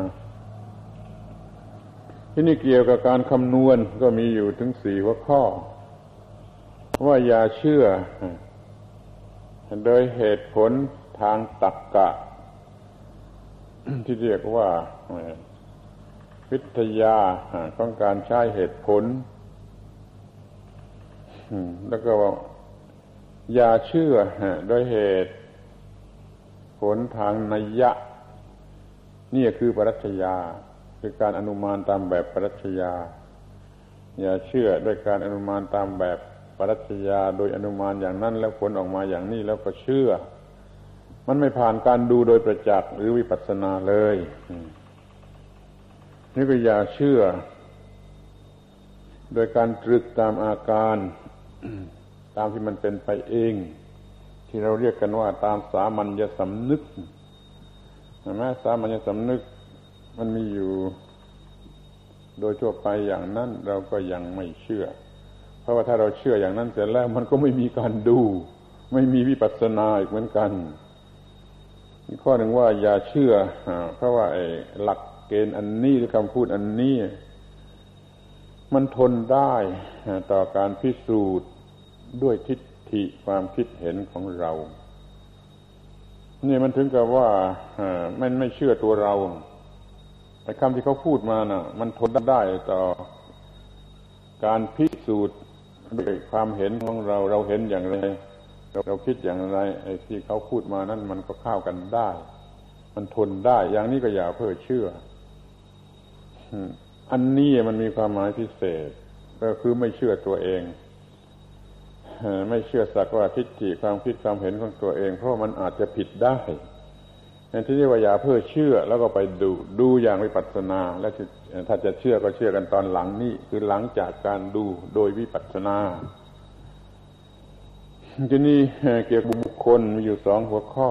ที่นี่เกี่ยวกับการคำนวณก็มีอยู่ถึงสี่หัวข้อ ว่าอย่าเชื่อ โดยเหตุผลทางตักกะ ที่เรียกว่า วิทยาต้องการใช้เหตุผลแล้วก็ว่าอย่าเชื่อโดยเหตุผลทางนัยยะ นี่คือปรัชญาคือการอนุมานตามแบบปรัชญา อย่าเชื่อด้วยการอนุมานตามแบบปรัชญา โดยอนุมานอย่างนั้นแล้วผลออกมาอย่างนี้แล้วก็เชื่อ มันไม่ผ่านการดูโดยประจักษ์หรือวิปัสสนาเลย นี่ก็อย่าเชื่อ โดยการตรึกตามอาการ ตามที่มันเป็นไปเอง ที่เราเรียกกันว่าตามสามัญญสำนึกแม้สามัญญสำนึก มันมีอยู่ โดยทั่วไปอย่างนั้น เราก็ยังไม่เชื่อ เพราะว่าถ้าเราเชื่ออย่างนั้นเสร็จแล้วมันก็ไม่มีการดู ไม่มีวิปัสสนาอีกเหมือนกันอีกข้อหนึ่งว่าอย่าเชื่อ เพราะว่าไอ้หลัก เกณฑ์อันนี้หรือคำพูดอันนี้ มันทนได้ต่อการพิสูจน์ด้วยทิฏฐิความคิดเห็นของเรานี่มันถึงกับว่ามันไม่เชื่อตัวเราไอ้คำที่เขาพูดมานะ่ะ มันทนได้ต่อการพิสูจน์ด้วยความเห็นของเรา เราเห็นอย่างไร เราเราคิดอย่างไร ไอ้ที่เขาพูดมานั้นมันก็เข้ากันได้ มันทนได้ อย่างนี้ก็อย่าเพ้อเชื่อ อันนี้มันมีความหมายพิเศษ ก็คือไม่เชื่อตัวเองไม่เชื่อสักว่าทิฏฐิความคิดความเห็นของตัวเอง เพราะมันอาจจะผิดได้ที่นี่ว่าอย่าเพื่อเชื่อแล้วก็ไปดูดูอย่างวิปัสสนา แล้วถ้าจะเชื่อก็เชื่อกันตอนหลังนี่คือหลังจากการดูโดยวิปัสสนาทีนี้เกี่ยวกับบุคคลมีอยู่สองหัวข้อ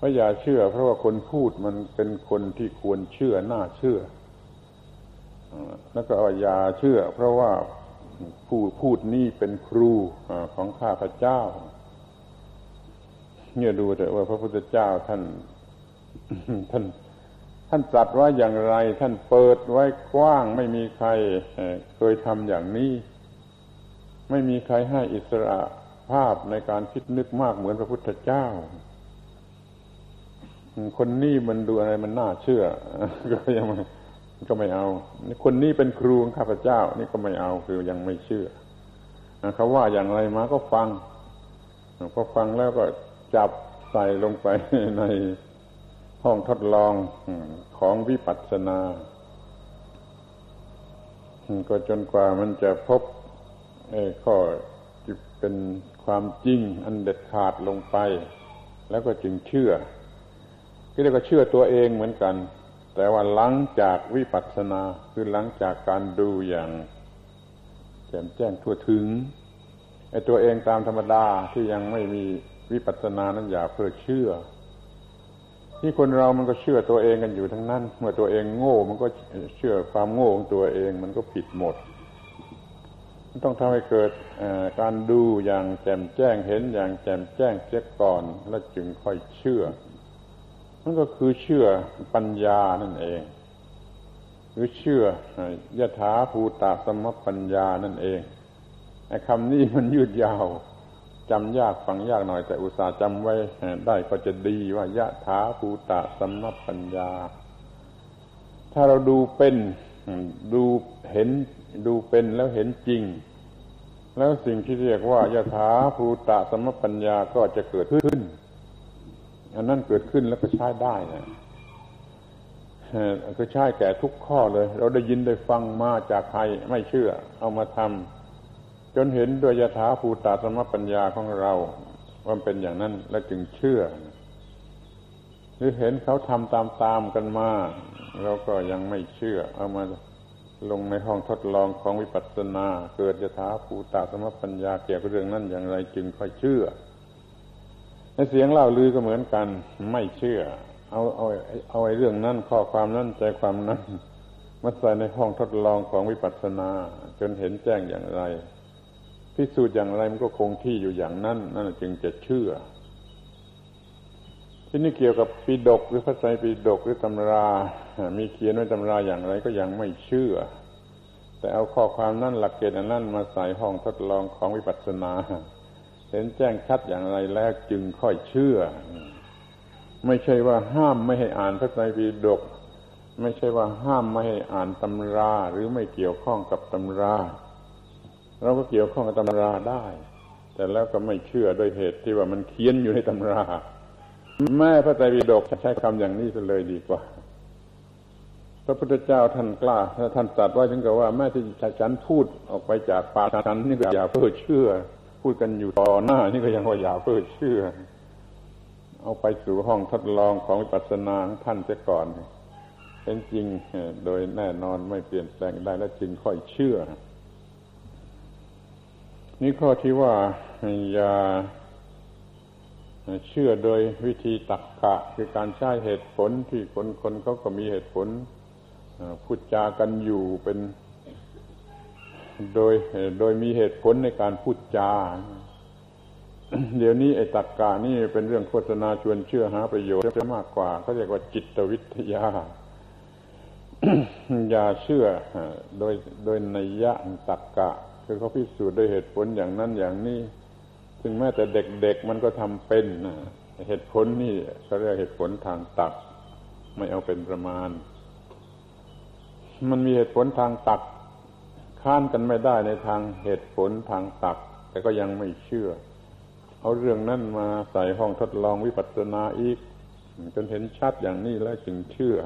ว่าอย่าเชื่อ เพราะว่าคนพูดมันเป็นคนที่ควรเชื่อน่าเชื่อแล้วก็อย่าเชื่อ เพราะว่าผู้พูดนี้เป็นครูของข้าพเจ้าเนี่ยดูแต่ว่าพระพุทธเจ้าท่าน ท่าน ท่านตรัสว่าอย่างไร ท่านเปิดไว้กว้าง ไม่มีใครเคยทำอย่างนี้ ไม่มีใครให้อิสระภาพในการคิดนึกมากเหมือนพระพุทธเจ้า คนนี้มันดูอะไรมันน่าเชื่อ ก็ยังก็ไม่เอา คนนี้เป็นครูของข้าพเจ้า นี่ก็ไม่เอาคือยังไม่เชื่อเขาว่าอย่างไรมาก็ฟังพอฟังแล้วก็จับใส่ลงไปในห้องทดลองของวิปัสสนา ก็จนกว่ามันจะพบข้อที่เป็นความจริงอันเด็ดขาดลงไป แล้วก็จึงเชื่อ เรียกว่าเชื่อตัวเองเหมือนกัน แต่ว่าหลังจากวิปัสสนาคือหลังจากการดูอย่างแจ่มแจ้งทั่วถึงไอ้ตัวเองตามธรรมดาที่ยังไม่มีวิปัสสนานั้นอย่าเพื่อเชื่อ ที่คนเรามันก็เชื่อตัวเองกันอยู่ทั้งนั้น เมื่อตัวเองโง่มันก็เชื่อความโง่ของตัวเองมันก็ผิดหมดต้องทำให้เกิดการดูอย่างแจ่มแจ้งเห็นอย่างแจ่มแจ้งเสียก่อน แล้วจึงค่อยเชื่อ มันก็คือเชื่อปัญญานั่นเอง หรือเชื่อยถาภูตาสมปัญญานั่นเองไอ้คำนี้มันยืดยาวจำยากฟังยากหน่อยแต่อุตส่าห์จำไว้ได้ก็จะดีว่ายะถาภูตาสมปัญญา ถ้าเราดูเป็นดูเห็นดูเป็นแล้วเห็นจริง แล้วสิ่งที่เรียกว่ายะถาภูตาสมปัญญาก็จะเกิดขึ้น อันนั้นเกิดขึ้นแล้วก็ใช้ได้นะก็ใช้แก่ทุกข้อเลย เราได้ยินได้ฟังมาจากใครไม่เชื่อ เอามาทำจนเห็นด้วยยถาภูตาสมปัญญาของเราว่าเป็นอย่างนั้นแล้วจึงเชื่อ หรือเห็นเขาทำตามๆกันมาเราก็ยังไม่เชื่อ เอามาลงในห้องทดลองของวิปัสสนา เกิดยถาภูตาสมปัญญาเกี่ยวกับเรื่องนั้นอย่างไรจึงค่อยเชื่อ เสียงเล่าลือก็เหมือนกัน ไม่เชื่อ เอาเอาเอาไอ้เรื่องนั้นข้อความนั้นใจความนั้นมาใส่ในห้องทดลองของวิปัสสนา จนเห็นแจ้งอย่างไร พิสูจน์อย่างไรมันก็คงที่อยู่อย่างนั้น นั่นจึงจะเชื่อ ที่นี่เกี่ยวกับปีดกหรือพระไตรปิฎกหรือตำรา มีเขียนไว้ตำราอย่างไรก็ยังไม่เชื่อ แต่เอาข้อความนั่นหลักเกณฑ์นั้นมาใส่ห้องทดลองของวิปัสสนา เห็นแจ้งชัดอย่างไรแล้วจึงค่อยเชื่อ ไม่ใช่ว่าห้ามไม่ให้อ่านพระไตรปิฎกไม่ใช่ว่าห้ามไม่ให้อ่านตำราหรือไม่เกี่ยวข้องกับตำราเราก็เกี่ยวข้องกับตำราได้ แต่แล้วก็ไม่เชื่อโดยเหตุที่ว่ามันเขียนอยู่ในตำรา แม่พระไตรปิฎกใช้คำอย่างนี้เลยดีกว่า พระพุทธเจ้าท่านกล้าท่านตรัสไว้ถึงกับว่าแม่ที่ฉันพูดออกไปจากปากฉันนี่ก็อย่าเพ้อเชื่อ พูดกันอยู่ต่อหน้า นี่ก็ยังว่าอย่าเพ้อเชื่อ เอาไปสู่ห้องทดลองของวิปัสสนาท่านเสียก่อน เป็นจริงโดยแน่นอนไม่เปลี่ยนแปลงได้และจึงค่อยเชื่อ นี่ข้อที่ว่าอย่าเชื่อโดยวิธีตักกะ คือการใช้เหตุผลที่คนคนเขาก็มีเหตุผลพูดจากันอยู่เป็น โดยโดยมีเหตุผลในการพูดจา เดี๋ยวนี้ไอ้ตักกะนี่เป็นเรื่องโฆษณาชวนเชื่อหาประโยชน์มากกว่าเขาเรียกว่าจิตวิทยา อย่าเชื่อโดยโดยนัยยะตักกะ คือเขาพิสูจน์ด้วยเหตุผลอย่างนั้นอย่างนี้ซึ่งแม้แต่เด็กๆมันก็ทำเป็นเหตุผลนี่เขาเรียกเหตุผลทางตัก ไม่เอาเป็นประมาณ มันมีเหตุผลทางตัก ค้านกันไม่ได้ในทางเหตุผลทางตัก แต่ก็ยังไม่เชื่อ เอาเรื่องนั้นมาใส่ห้องทดลองวิปัสสนาอีก จนเห็นชัดอย่างนี้แล้วจึงเชื่อ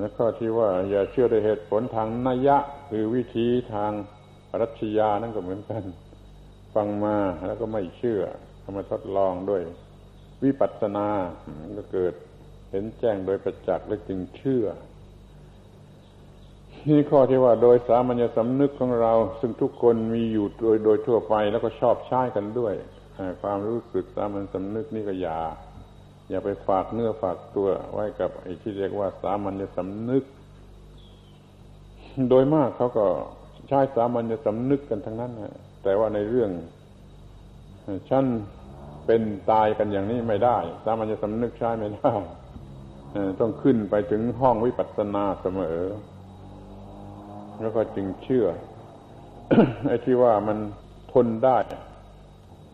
และข้อที่ว่าอย่าเชื่อด้วยเหตุผลทางนัยยะ คือวิธีทางรัชญานั่นก็เหมือนกัน ฟังมาแล้วก็ไม่เชื่อทำมาทดลองด้วย วิปัสสนาก็เกิดเห็นแจ้งโดยประจักษ์และจึงเชื่อ นี่ข้อที่ว่าโดยสามัญสำนึกของเรา ซึ่งทุกคนมีอยู่โดยโดยทั่วไปแล้วก็ชอบใช้กันด้วย ความรู้สึกสามัญสำนึกนี่ก็อย่า อย่าไปฝากเนื้อฝากตัวไว้กับไอ้ที่เรียกว่าสามัญสำนึก โดยมากเขาก็ใช้สามัญสำนึกกันทั้งนั้นแต่ว่าในเรื่องฉันเป็นตายกันอย่างนี้ไม่ได้ สามัญสำนึกใช้ไม่ได้ต้องขึ้นไปถึงห้องวิปัสสนาเสมอ แล้วก็จึงเชื่อไอ้ที่ว่ามันทนได้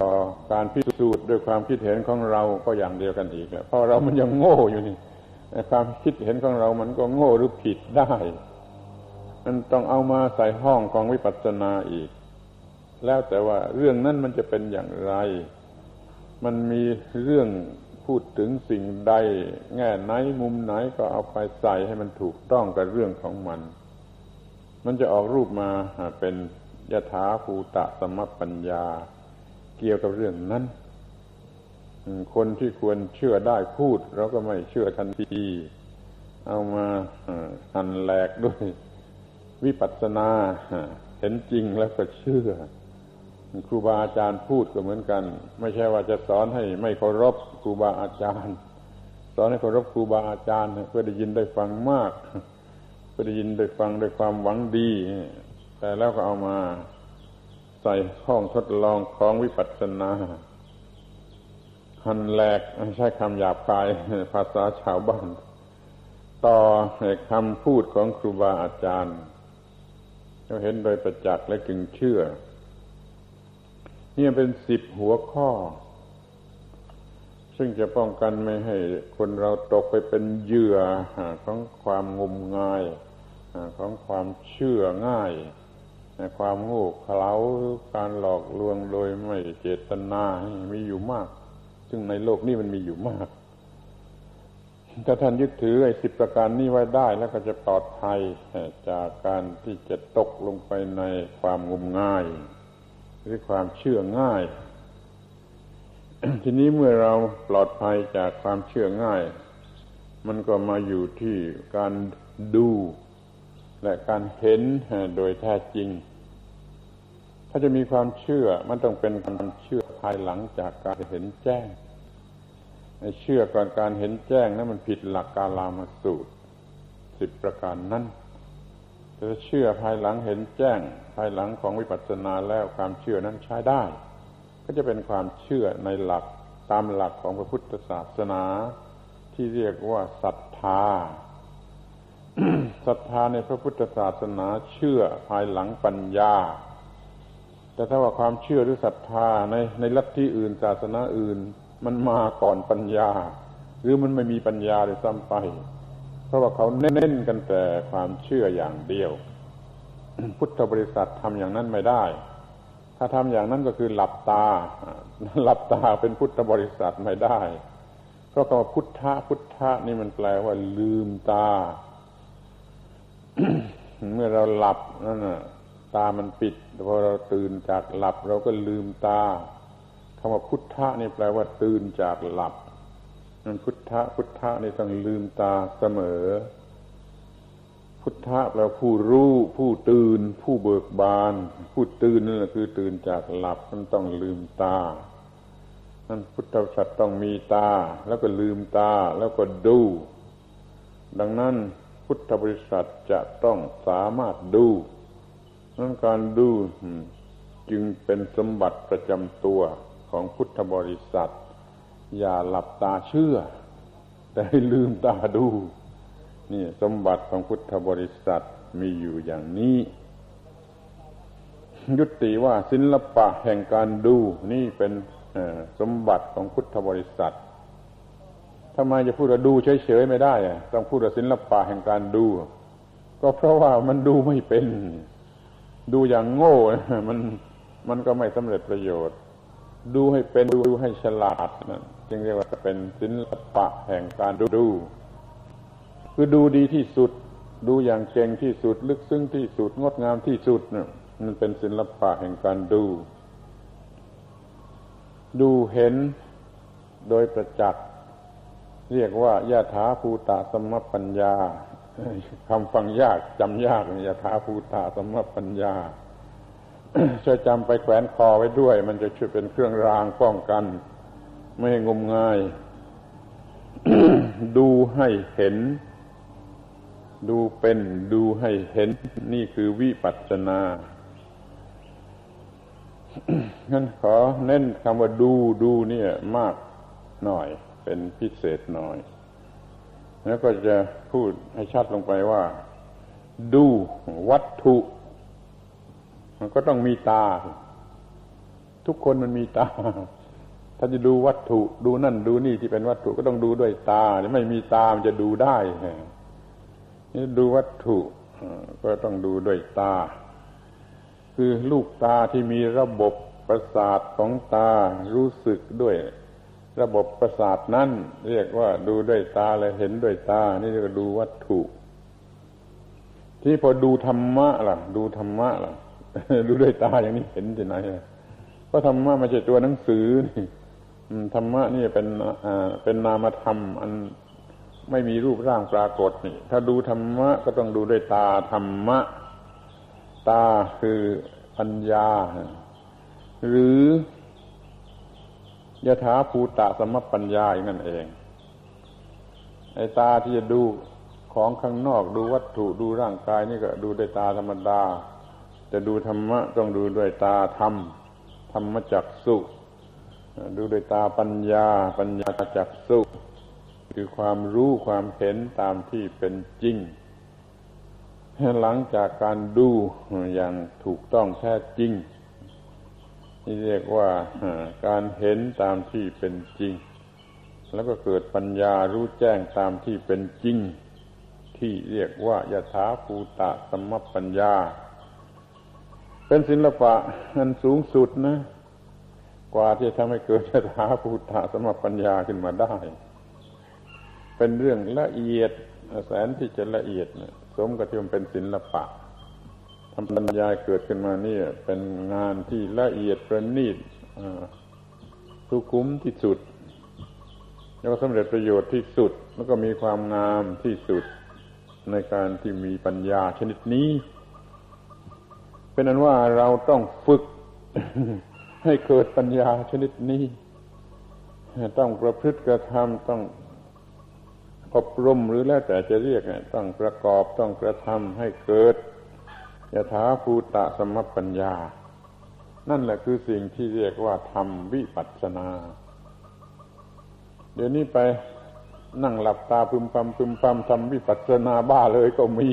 ต่อการพิสูจน์ด้วยความคิดเห็นของเราก็อย่างเดียวกันอีกเพราะเรามันยังโง่อยู่นี่ความคิดเห็นของเรามันก็โง่หรือผิดได้ มันต้องเอามาใส่ห้องของวิปัสสนาอีก แล้วแต่ว่าเรื่องนั้นมันจะเป็นอย่างไร มันมีเรื่องพูดถึงสิ่งใด แง่ไหนมุมไหนก็เอาไปใส่ให้มันถูกต้องกับเรื่องของมัน มันจะออกรูปมาเป็นยถาภูตะสมปัญญา เกี่ยวกับเรื่องนั้นคนที่ควรเชื่อได้พูดเราก็ไม่เชื่อทันที เอามาหันแหลกด้วย วิปัสสนาเห็นจริงแล้วก็เชื่อ ครูบาอาจารย์พูดก็เหมือนกัน ไม่ใช่ว่าจะสอนให้ไม่เคารพครูบาอาจารย์ สอนให้เคารพครูบาอาจารย์ เพื่อได้ยินได้ฟังมาก เพื่อได้ยินได้ฟังด้วยความหวังดี แต่แล้วก็เอามาใส่ห้องทดลองของวิปัสสนา หันแหลกใช้คำหยาบคาย ภาษาชาวบ้าน ต่อคำพูดของครูบาอาจารย์เราเห็นโดยประจักษ์และจึงเชื่อ นี่เป็นสิบหัวข้อ ซึ่งจะป้องกันไม่ให้คนเราตกไปเป็นเหยื่อของความงมงาย ของความเชื่อง่ายความโง่เขลาการหลอกลวงโดยไม่เจตนามีอยู่มาก ซึ่งในโลกนี้มันมีอยู่มาก ถ้าท่านยึดถือไอ้สิบประการนี้ไว้ได้แล้วก็จะปลอดภัยจากการที่จะตกลงไปในความงมงาย หรือความเชื่อง่าย ทีนี้เมื่อเราปลอดภัยจากความเชื่อง่าย มันก็มาอยู่ที่การดู และการเห็นโดยแท้จริง ถ้าจะมีความเชื่อมันต้องเป็นความเชื่อภายหลังจากการเห็นแจ้งเชื่อก่อนการเห็นแจ้งนั้นมันผิดหลักกาลามาสูตรสิบประการนั้นแต่เชื่อภายหลังเห็นแจ้ง ภายหลังของวิปัสสนาแล้วความเชื่อนั้นใช้ได้ ก็จะเป็นความเชื่อในหลักตามหลักของพระพุทธศาสนา ที่เรียกว่าศรัทธา ศรัทธาในพระพุทธศาสนาเชื่อภายหลังปัญญา แต่ถ้าว่าความเชื่อหรือศรัทธาในในลัทธิอื่นศาสนาอื่น มันมาก่อนปัญญา หรือมันไม่มีปัญญาเลยซ้ำไป เพราะว่าเขาเน้นกันแต่ความเชื่ออย่างเดียว พุทธบริษัททำอย่างนั้นไม่ได้ ถ้าทำอย่างนั้นก็คือหลับตา หลับตาเป็นพุทธบริษัทไม่ได้ เพราะคำว่าพุทธะพุทธะนี่มันแปลว่าลืมตา เมื่อเราหลับนั่นน่ะตามันปิดพอเราตื่นจากหลับ เราก็ลืมตาคำว่าพุทธะนี่แปลว่าตื่นจากหลับนั่นพุทธะพุทธะนี่ต้องลืมตาเสมอ พุทธะแปลผู้รู้ ผู้ตื่น ผู้เบิกบาน ผู้ตื่นนั่นแหละคือตื่นจากหลับมันต้องลืมตานั่นพุทธสัตว์ต้องมีตา แล้วก็ลืมตาแล้วก็ดู ดังนั้น พุทธบริษัทจะต้องสามารถดูนั้นการดูจึงเป็นสมบัติประจำตัวของพุทธบริษัท อย่าหลับตาเชื่อ แต่ให้ลืมตาดู นี่สมบัติของพุทธบริษัทมีอยู่อย่างนี้ ยุติว่าศิลปะแห่งการดูนี่เป็นสมบัติของพุทธบริษัท ทำไมจะพูดว่าดูเฉยๆไม่ได้ต้องพูดว่าศิลปะแห่งการดู ก็เพราะว่ามันดูไม่เป็น ดูอย่างโง่มันมันก็ไม่สำเร็จประโยชน์ ดูให้เป็นดูให้ฉลาดนั่นจึงเรียกว่าเป็นศิลปะแห่งการดู คือดูดีที่สุด ดูอย่างเก่งที่สุด ลึกซึ้งที่สุดงดงามที่สุดเนี่ยมันเป็นศิลปะแห่งการดู ดูเห็นโดยประจักษ์ เรียกว่ายาถาภูตาสมปัญญาคำฟังยากจำยากยาถาภูตาสมปัญญาช่วยจำไปแขวนคอไว้ด้วย มันจะช่วยเป็นเครื่องรางป้องกัน ไม่งมงาย ดูให้เห็น ดูเป็นดูให้เห็น นี่คือวิปัสสนางั้นขอเน้นคำว่าดูดูเนี่ยมากหน่อย เป็นพิเศษหน่อย แล้วก็จะพูดให้ชัดลงไปว่า ดูวัตถุ มันก็ต้องมีตา ทุกคนมันมีตา ถ้าจะดูวัตถุ ดูนั่นดูนี่ที่เป็นวัตถุก็ต้องดูด้วยตาไม่มีตามันจะดูได้นี่ดูวัตถุก็ต้องดูด้วยตา คือลูกตาที่มีระบบประสาทของตารู้สึกด้วย ระบบประสาทนั้นเรียกว่าดูด้วยตาและเห็นด้วยตา นี่เรียกว่าดูวัตถุ ที่พอดูธรรมะล่ะ ดูธรรมะล่ะ ดูด้วยตาอย่างนี้เห็นที่ไหนเพราะธรรมะไม่ใช่ตัวหนังสือนี่ธรรมะนี่เป็นเป็นนามธรรม อันไม่มีรูปร่างปรากฏนี่ ถ้าดูธรรมะก็ต้องดูด้วยตาธรรมะ ตาคือปัญญา หรือ ยถาภูตะสมปัญญาอย่างนั้นเอง ไอ้ตาที่จะดูของข้างนอกดูวัตถุดูร่างกายนี่ก็ดูด้วยตาธรรมดา จะดูธรรมะต้องดูด้วยตาธรรม ธรรมจักสุดูด้วยตาปัญญา ปัญญาจักสุคือความรู้ความเห็นตามที่เป็นจริง หลังจากการดูอย่างถูกต้องแท้จริง นี่เรียกว่าการเห็นตามที่เป็นจริง แล้วก็เกิดปัญญารู้แจ้งตามที่เป็นจริง ที่เรียกว่ายถาภูตะสมปัญญา เป็นศิลปะอันสูงสุดนะ กว่าที่จะทำให้เกิดยถาภูตะสมปัญญาขึ้นมาได้ เป็นเรื่องละเอียดแสนที่จะละเอียดสมกับที่มันเป็นศิลปะ ปัญญาเกิดขึ้นมานี่เป็นงานที่ละเอียดประณีตสุขุมที่สุด แล้วก็สำเร็จประโยชน์ที่สุด แล้วก็มีความงามที่สุดในการที่มีปัญญาชนิดนี้ เป็นนั้นว่าเราต้องฝึกให้เกิดปัญญาชนิดนี้ ต้องประพฤติกระทำต้องอบรมหรือแล้วแต่จะเรียกต้องประกอบต้องกระทำให้เกิด ยถาภูตะสมปัญญา นั่นแหละคือสิ่งที่เรียกว่าทำวิปัสสนา เดี๋ยวนี้ไปนั่งหลับตาพึมพำพึมพำทำวิปัสสนาบ้าเลยก็มี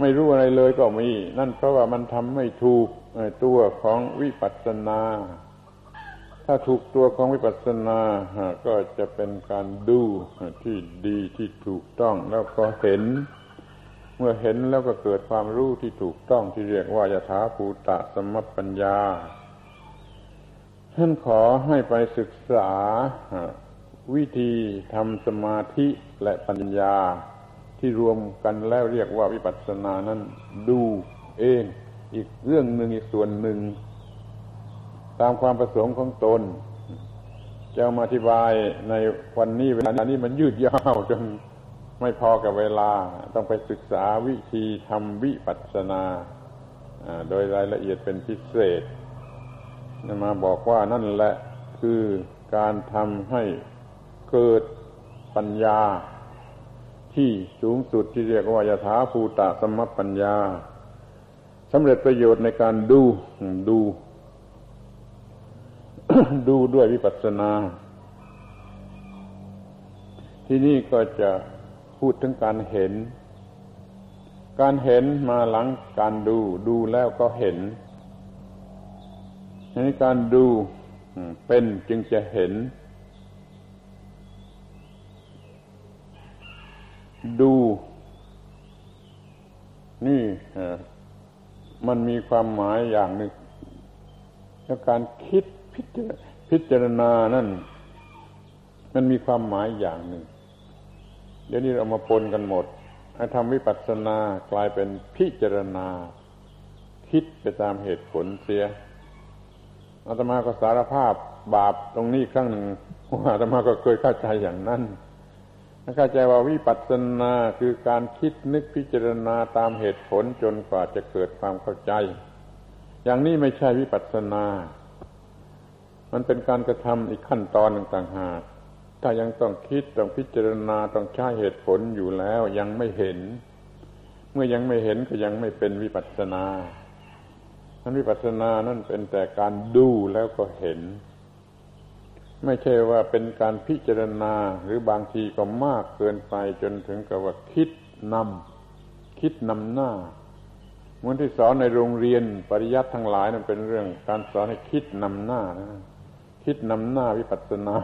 ไม่รู้อะไรเลยก็มี นั่นเพราะว่ามันทำไม่ถูกตัวของวิปัสสนา ถ้าถูกตัวของวิปัสสนาก็จะเป็นการดูที่ดีที่ถูกต้องแล้วก็เห็น เมื่อเห็นแล้วก็เกิดความรู้ที่ถูกต้องที่เรียกว่ายถาภูตะสมปัญญาท่านขอให้ไปศึกษาวิธีทำสมาธิและปัญญาที่รวมกันแล้วเรียกว่าวิปัสสนานั้นดูเอง อีกเรื่องหนึ่งอีกส่วนหนึ่ง ตามความประสงค์ของตนจะมาอธิบายในวันนี้เวลานี้มันยืดยาวจน ไม่พอกับเวลาต้องไปศึกษาวิธีทำวิปัสสนา โดยรายละเอียดเป็นพิเศษมาบอกว่านั่นแหละคือการทำให้เกิดปัญญา ที่สูงสุดที่เรียกว่ายถาภูตะสมปัญญาสำเร็จประโยชน์ในการดูดู ดูด้วยวิปัสสนา ที่นี่ก็จะ พูดถึงการเห็น การเห็นมาหลังการดู ดูแล้วก็เห็นในการดูเป็นจึงจะเห็น ดู นี่มันมีความหมายอย่างหนึ่งแล้วการคิดพิจารณานั่น มันมีความหมายอย่างหนึ่ง เดี๋ยวนี้เรามาปนกันหมดให้ทำวิปัสสนากลายเป็นพิจารณา คิดไปตามเหตุผลเสียอาตมาก็สารภาพบาปตรงนี้ครั้งหนึ่งอาตมาก็เคยเข้าใจอย่างนั้นเข้าใจว่าวิปัสสนาคือการคิดนึกพิจารณาตามเหตุผลจนกว่าจะเกิดความเข้าใจ อย่างนี้ไม่ใช่วิปัสสนา มันเป็นการกระทำอีกขั้นตอนหนึ่งต่างหาก ถ้ายังต้องคิดต้องพิจารณาต้องใช้เหตุผลอยู่แล้วยังไม่เห็น เมื่อยังไม่เห็นก็ยังไม่เป็นวิปัสสนานั้นวิปัสสนานั่นเป็นแต่การดูแล้วก็เห็น ไม่ใช่ว่าเป็นการพิจารณาหรือบางทีก็มากเกินไปจนถึงกับว่าคิดนำคิดนำหน้าเหมือนที่สอนในโรงเรียนปริยัติทั้งหลายนั้นเป็นเรื่อง การสอนให้คิดนำหน้านะคิดนำหน้าวิปัสสนา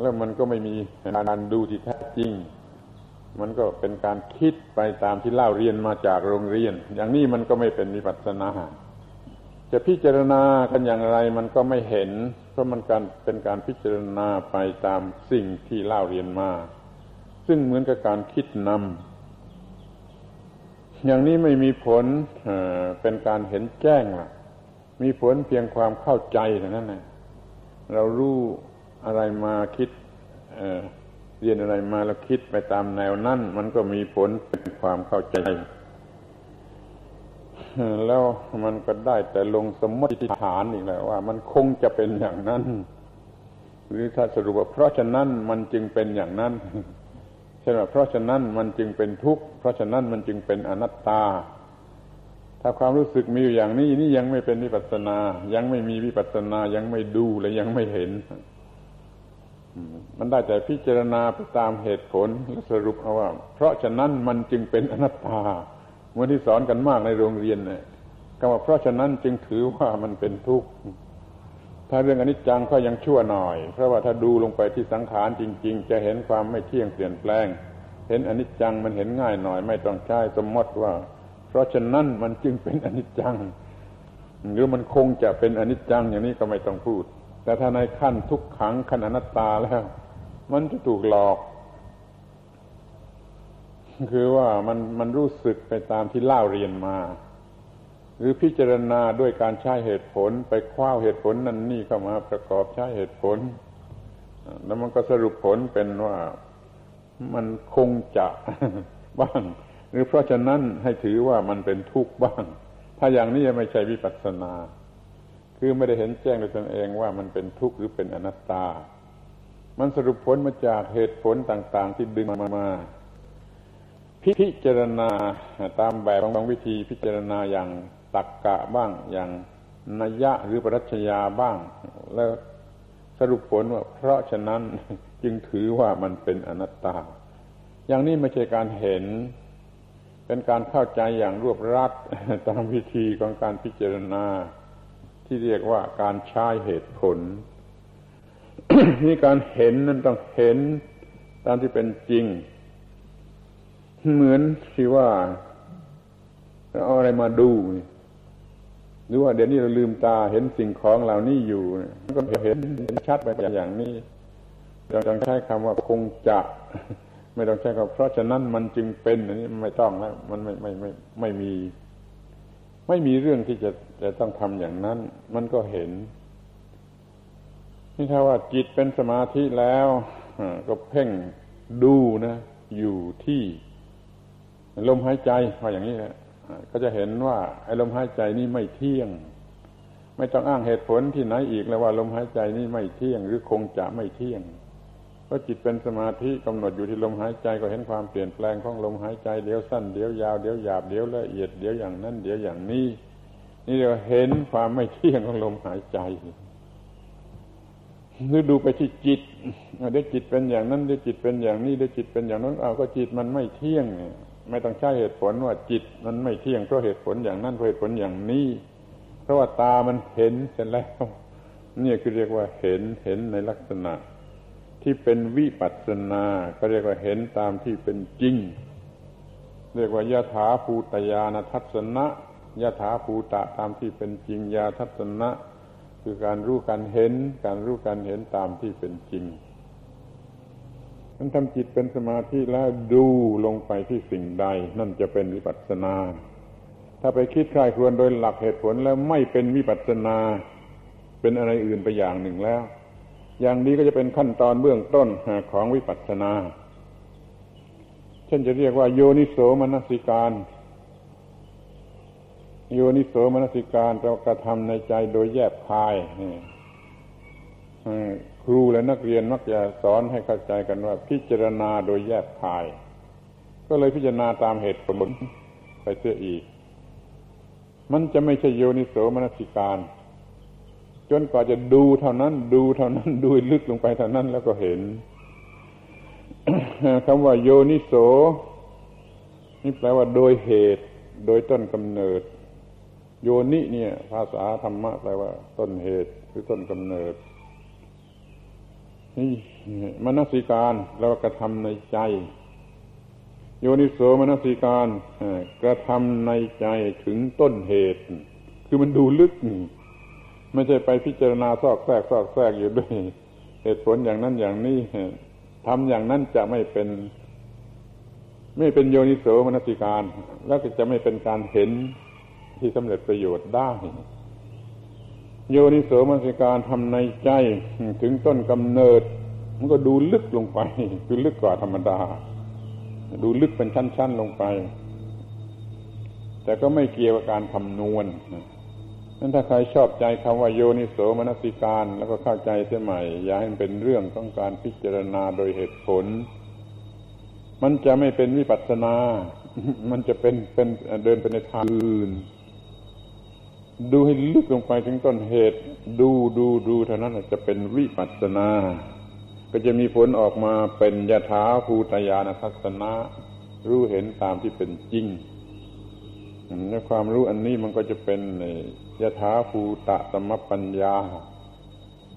แล้วมันก็ไม่มีการดูที่แท้จริง มันก็เป็นการคิดไปตามที่เล่าเรียนมาจากโรงเรียน อย่างนี้มันก็ไม่เป็นวิปัสสนา จะพิจารณากันอย่างไรมันก็ไม่เห็น เพราะมันการเป็นการพิจารณาไปตามสิ่งที่เล่าเรียนมา ซึ่งเหมือนกับการคิดนำอย่างนี้ไม่มีผลเป็นการเห็นแจ้งล่ะ มีผลเพียงความเข้าใจเท่านั้นนะเรารู้ อะไรมาคิดเเรียนอะไรมาแล้วคิดไปตามแนวนั้นมันก็มีผลเป็นความเข้าใจ แล้วมันก็ได้แต่ลงสมมติฐานอีกแล้วว่า มันคงจะเป็นอย่างนั้น หรือถ้าสรุปว่าเพราะฉะนั้นมันจึงเป็นอย่างนั้นใช่ไหมเพราะฉะนั้นมันจึงเป็นทุกข์เพราะฉะนั้นมันจึงเป็นอนัตตา ถ้าความรู้สึกมีอยู่อย่างนี้นี่ยังไม่เป็นวิปัสนา ยังไม่มีวิปัสนายังไม่ดูและยังไม่เห็น มันได้แต่พิจารณาไปตามเหตุผลและสรุปเอาว่า เพราะฉะนั้นมันจึงเป็นอนัตตาเมื่อที่สอนกันมากในโรงเรียนเนี่ยคำว่าเพราะฉะนั้นจึงถือว่ามันเป็นทุกข์ถ้าเรื่องอนิจจังก็ยังชั่วหน่อย เพราะว่าถ้าดูลงไปที่สังขารจริง ๆ จะเห็นความไม่เที่ยงเปลี่ยนแปลง เห็นอนิจจังมันเห็นง่ายหน่อย ไม่ต้องใช้สมมติว่า เพราะฉะนั้นมันจึงเป็นอนิจจัง หรือมันคงจะเป็นอนิจจังอย่างนี้ก็ไม่ต้องพูด แต่ถ้าในขั้นทุกขังขั้นอนัตตาแล้ว มันจะถูกหลอก คือว่ามันมันรู้สึกไปตามที่เล่าเรียนมา หรือพิจารณาด้วยการใช้เหตุผล ไปคว้าเหตุผลนั่นนี่เข้ามาประกอบใช้เหตุผล แล้วมันก็สรุปผลเป็นว่ามันคงจะบ้าง หรือเพราะฉะนั้นให้ถือว่ามันเป็นทุกข์บ้าง ถ้าอย่างนี้ไม่ใช่วิปัสสนา คือไม่ได้เห็นแจ้งด้วยตนเองว่ามันเป็นทุกข์หรือเป็นอนัตตา มันสรุปผลมาจากเหตุผลต่าง ๆ ที่ดึงมามาพิจารณาตามแบบบางวิธีพิจารณาอย่างตักกะบ้างอย่างนัยยะหรือปรัชญาบ้าง แล้วสรุปผลว่าเพราะฉะนั้นจึงถือว่ามันเป็นอนัตตา อย่างนี้ไม่ใช่การเห็น เป็นการเข้าใจอย่างรวบรัดตามวิธีของการพิจารณา ที่เรียกว่าการใช้เหตุผล นี่การเห็นนั้นต้องเห็นตามที่เป็นจริง เหมือนที่ว่าเอาอะไรมาดู หรือว่าเดี๋ยวนี้เราลืมตาเห็นสิ่งของเหล่านี้อยู่ก็เห็นเห็นชัดไปอย่างนี้เราต้องใช้คำว่าคงจะไม่ต้องใช้คำเพราะฉะนั้นมันจึงเป็นอันนี้ไม่ต้องแล้วมันไม่ไม่ไม่ไม่มี ไม่มีเรื่องที่จะจะต้องทำอย่างนั้น มันก็เห็น นี่ถ้าว่าจิตเป็นสมาธิแล้วก็เพ่งดูนะ อยู่ที่ลมหายใจว่าอย่างนี้แหละก็จะเห็นว่า ไอ้ลมหายใจนี่ไม่เที่ยง ไม่ต้องอ้างเหตุผลที่ไหนอีกแล้วว่าลมหายใจนี่ไม่เที่ยง หรือคงจะไม่เที่ยง เพราะจิตเป็นสมาธิกำหนดอยู่ที่ลมหายใจก็เห็นความเปลี่ยนแปลงของลมหายใจเดี๋ยวสั้นเดี๋ยวยาวเดี๋ยวหยาบเดี๋ยวละเอียดเดี๋ยวอย่างนั้นเดี๋ยวอย่างนี้ นี่เราเห็นความไม่เที่ยงของลมหายใจหรือดูไปที่จิตเดี๋ยวจิตเป็นอย่างนั้นเดี๋ยวจิตเป็นอย่างนี้เดี๋ยวจิตเป็นอย่างนั้นเอาก็จิตมันไม่เที่ยงเนี่ยไม่ต้องใช้เหตุผลว่าจิตมันไม่เที่ยงเพราะเหตุผลอย่างนั้นเพราะเหตุผลอย่างนี้ เพราะว่าตามันเห็นเสร็จแล้วนี่คือเรียกว่าเห็นเห็นในลักษณะ ที่เป็นวิปัสสนาก็เรียกว่าเห็นตามที่เป็นจริง เรียกว่ายะถาภูตยานทัศนะยะถาภูตะตามที่เป็นจริงยาทัศนะ คือการรู้การเห็น การรู้การเห็นตามที่เป็นจริงมันทำจิตเป็นสมาธิแล้วดูลงไปที่สิ่งใด นั่นจะเป็นวิปัสสนา ถ้าไปคิดใครควรโดยหลักเหตุผลแล้วไม่เป็นวิปัสสนา เป็นอะไรอื่นไปอย่างหนึ่งแล้ว อย่างนี้ก็จะเป็นขั้นตอนเบื้องต้นของวิปัสสนา เช่นจะเรียกว่าโยนิโสมนสิการ โยนิโสมนสิการเรากระทำในใจโดยแยบคายครูและนักเรียนมักจะสอนให้เข้าใจกันว่า พิจารณาโดยแยกคาย ก็เลยพิจารณาตามเหตุผลไปเสียอีก มันจะไม่ใช่โยนิโสมนสิการ จนกว่าจะดูเท่านั้น ดูเท่านั้น ดูลึกลงไปเท่านั้นแล้วก็เห็นคำว่าโยนิโส นี่แปลว่าโดยเหตุ โดยต้นกำเนิด โยนิเนี่ย ภาษาธรรมะแปลว่า ต้นเหตุหรือต้นกำเนิดมนสิการเรากระทำในใจ โยนิโสมนสิการกระทำในใจถึงต้นเหตุ คือมันดูลึก ไม่ใช่ไปพิจารณาซอกแทรกซอกแทรกอยู่ด้วย เหตุผลอย่างนั้นอย่างนี้ทำอย่างนั้นจะไม่เป็น ไม่เป็นโยนิโสมนสิการ แล้วก็จะไม่เป็นการเห็นที่สำเร็จประโยชน์ได้ โยนิโสมนสิการทำในใจถึงต้นกำเนิด มันก็ดูลึกลงไป คือลึกกว่าธรรมดา ดูลึกเป็นชั้น ๆ ลงไป แต่ก็ไม่เกี่ยวกับการคำนวณน นถ้าใครชอบใจคำว่าโยนิโสมนสิการ แล้วก็เข้าใจเสียใหม่ อย่าให้มันเป็นเรื่องต้องการพิจารณาโดยเหตุผล มันจะไม่เป็นวิปัสสนา มันจะเป็นเป็นเดินไปในทางอื่น ดูให้ลึกลงไปถึงต้นเหตุ ดูดูดูเท่านั้นจะเป็นวิปัสสนา ก็จะมีผลออกมาเป็นยถาภูตยานทัศนะ รู้เห็นตามที่เป็นจริงและความรู้อันนี้มันก็จะเป็น ยถาภูตะสมปัญญา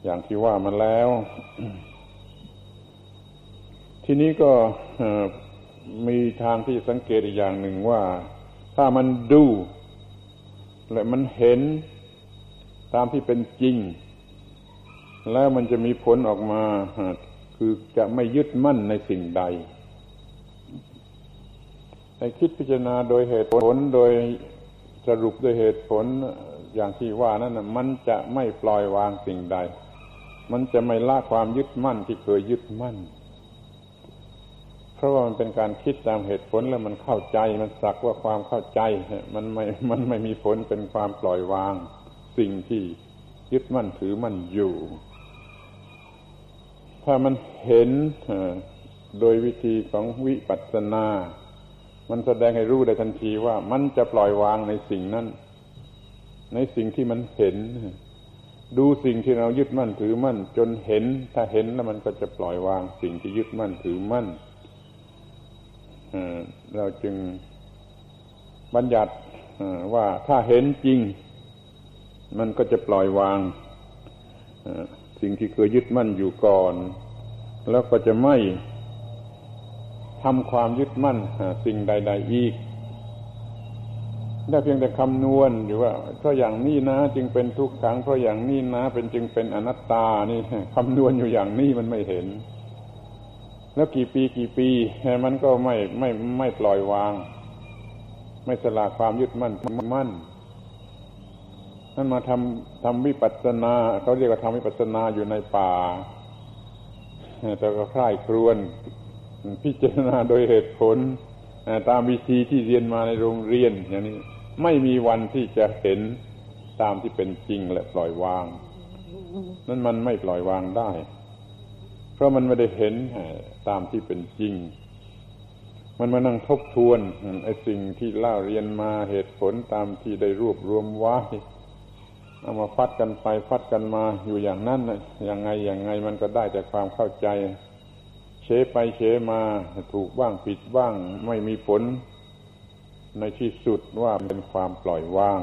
อย่างที่ว่ามาแล้ว ทีนี้ก็มีทางที่สังเกตอีกอย่างหนึ่งว่า ถ้ามันดู และมันเห็นตามที่เป็นจริง แล้วมันจะมีผลออกมาคือจะไม่ยึดมั่นในสิ่งใดให้คิดพิจารณาโดยเหตุผลโดยสรุปโดยเหตุผล อย่างที่ว่านั้นนะมันจะไม่ปล่อยวางสิ่งใด มันจะไม่ละความยึดมั่นที่เคยยึดมั่น เพราะว่ามันเป็นการคิดตามเหตุผลแล้วมันเข้าใจ มันสักว่าความเข้าใจ มันไม่ มันไม่มีผลเป็นความปล่อยวาง สิ่งที่ยึดมั่นถือมั่นอยู่ ถ้ามันเห็นโดยวิธีของวิปัสสนา มันแสดงให้รู้ได้ทันทีว่ามันจะปล่อยวางในสิ่งนั้น ในสิ่งที่มันเห็น ดูสิ่งที่เรายึดมั่นถือมั่น จนเห็น ถ้าเห็นแล้วมันก็จะปล่อยวางสิ่งที่ยึดมั่นถือมั่นเราจึงบัญญัติว่าถ้าเห็นจริง มันก็จะปล่อยวางสิ่งที่เคยยึดมั่นอยู่ก่อน แล้วก็จะไม่ทำความยึดมั่นสิ่งใด ๆ อีก ได้เพียงแต่คำนวณอยู่ว่าเพราะอย่างนี้นะ จึงเป็นทุกขังเพราะอย่างนี้นะ เป็นจึงเป็นอนัตตานี่คำนวณอยู่อย่างนี้มันไม่เห็น แล้วกี่ปีกี่ปีมันก็ไม่ไม่ไม่ปล่อยวาง ไม่สละความยึดมั่นมั่นนั่นมาทำทำวิปัสสนาเขาเรียกว่าทำวิปัสสนาอยู่ในป่าแต่ก็คล้ายครวน พิจารณาโดยเหตุผลตามวิธีที่เรียนมาในโรงเรียนอย่างนี้ ไม่มีวันที่จะเห็นตามที่เป็นจริงและปล่อยวาง นั่นมันไม่ปล่อยวางได้ เพราะมันไม่ได้เห็นตามที่เป็นจริง มันมานั่งทบทวนไอ้สิ่งที่เล่าเรียนมาเหตุผลตามที่ได้รวบรวมไว้เอามาฟัดกันไปฟัดกันมาอยู่อย่างนั้นอยังไงยังไงมันก็ได้แต่ความเข้าใจเฉไปเฉมาถูกบ้างผิดบ้าง ไม่มีผล ในที่สุดว่าเป็นความปล่อยวาง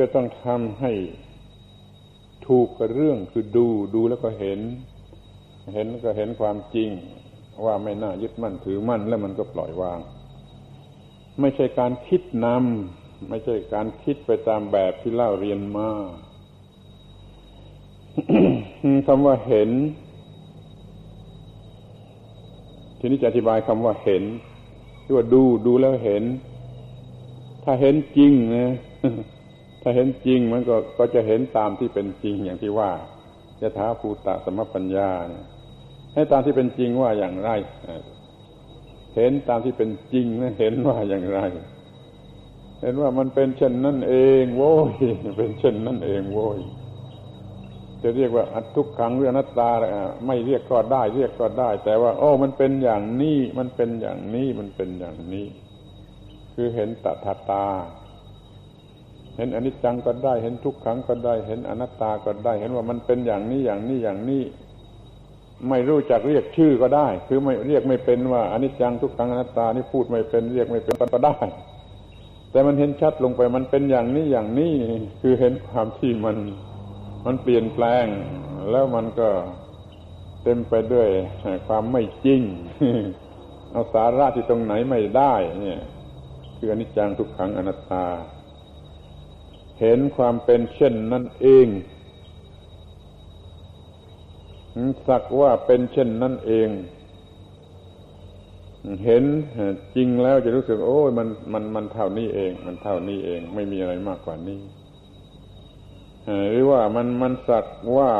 จะต้องทำให้ถูกกับเรื่องคือดูดูแล้วก็เห็น เห็นก็เห็นความจริง ว่าไม่น่ายึดมั่นถือมั่น แล้วมันก็ปล่อยวาง ไม่ใช่การคิดนำไม่ใช่การคิดไปตามแบบที่เล่าเรียนมาคำว่าเห็น ทีนี้จะอธิบายคำว่าเห็นที่ว่าดูดูแล้วเห็น ถ้าเห็นจริงนะถ้าเห็นจริงมันก็ก็จะเห็นตามที่เป็นจริงอย่างที่ว่าจะท้าภูตะสมปัญญาเนี่ยให้ตามที่เป็นจริงว่าอย่างไร เห็นตามที่เป็นจริงนะเห็นว่าอย่างไร เห็นว่ามันเป็นเช่นนั่นเอง โว้ยเป็นเช่นนั่นเองโว้ย จะเรียกว่าอัทุกขังหรืออนัตตาไม่เรียกก็ได้ เรียกก็ได้ แต่ว่า โอ้ มันเป็นอย่างนี้มันเป็นอย่างนี้มันเป็นอย่างนี้ คือเห็นตถาตา เห็นอนิจจังก็ได้ เห็นทุกขังก็ได้ เห็นอนัตตาก็ได้ เห็นว่ามันเป็นอย่างนี้อย่างนี้อย่างนี้ ไม่รู้จักเรียกชื่อก็ได้ คือไม่เรียกไม่เป็นว่าอนิจจังทุกขังอนัตตานี่พูดไม่เป็นเรียกไม่เป็นก็ได้แต่มันเห็นชัดลงไปมันเป็นอย่างนี้อย่างนี้ คือเห็นความที่มัน มันเปลี่ยนแปลง แล้วมันก็เต็มไปด้วยความไม่จริง เอาสาระที่ตรงไหนไม่ได้ เนี่ย คืออนิจจังทุกขังอนัตตา เห็นความเป็นเช่นนั่นเองสักว่าเป็นเช่นนั่นเอง เห็นจริงแล้วจะรู้สึก โอ้ยมันมันมันเท่านี้เอง มันเท่านี้เอง ไม่มีอะไรมากกว่านี้ หรือว่ามันมันสักว่า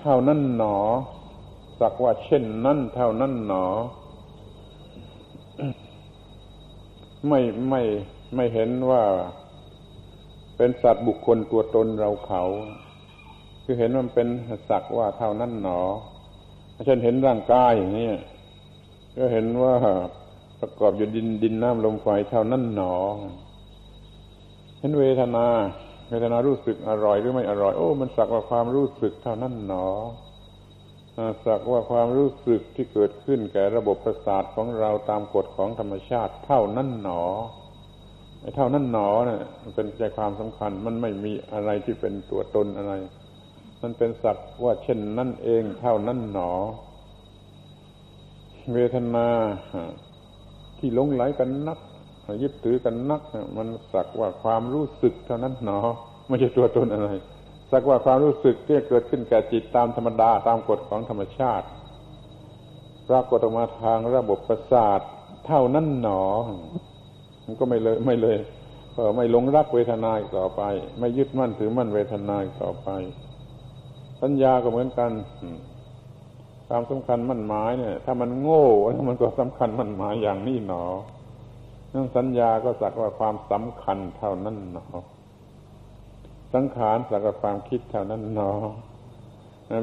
เท่านั้นหนอ สักว่าเช่นนั้นเท่านั้นหนอ ไม่ไม่ไม่เห็นว่า เป็นสัตว์บุคคลตัวตนเราเขา คือเห็นมันเป็นสักว่าเท่านั้นหนอเช่นเห็นร่างกายอย่างนี้ก็เห็นว่าประกอบอยู่ดินดินน้ำลมไฟเท่านั้นหนอ เห็นเวทนา เวทนารู้สึกอร่อยหรือไม่อร่อย โอ้ มันสักว่าความรู้สึกเท่านั้นหนอสักว่าความรู้สึกที่เกิดขึ้นแก่ระบบประสาทของเราตามกฎของธรรมชาติ เท่านั้นหนอไอเท่านั้นหนอเนะ่ยมันเป็นใจความสำคัญ มันไม่มีอะไรที่เป็นตัวตนอะไร มันเป็นสักว่าเช่นนั่นเอง เท่านั้นหนอ เวทนาที่ลงไหลกันนัก ยึดถือกันนัก มันสักว่าความรู้สึกเท่านั้นหนอ ไม่ใช่ตัวตนอะไร สักว่าความรู้สึกที่เกิดขึ้นแก่จิตตามธรรมดาตามกฎของธรรมชาติปรากฏออกมาทางระบบประสาทเท่านั้นหนอ มันก็ไม่เลยไม่เลยก็ไม่หลงรักเวทนาต่อไป ไม่ยึดมั่นถือมั่นเวทนาต่อไปสัญญาก็เหมือนกันความสำคัญมั่นหมายเนี่ย ถ้ามันโง่มันก็สำคัญมั่นหมายอย่างนี้หนอ เรื่งสัญญาก็สักว่าความสำคัญเท่านั้นหนอ สังขารสักว่าความคิดเท่านั้นหนอ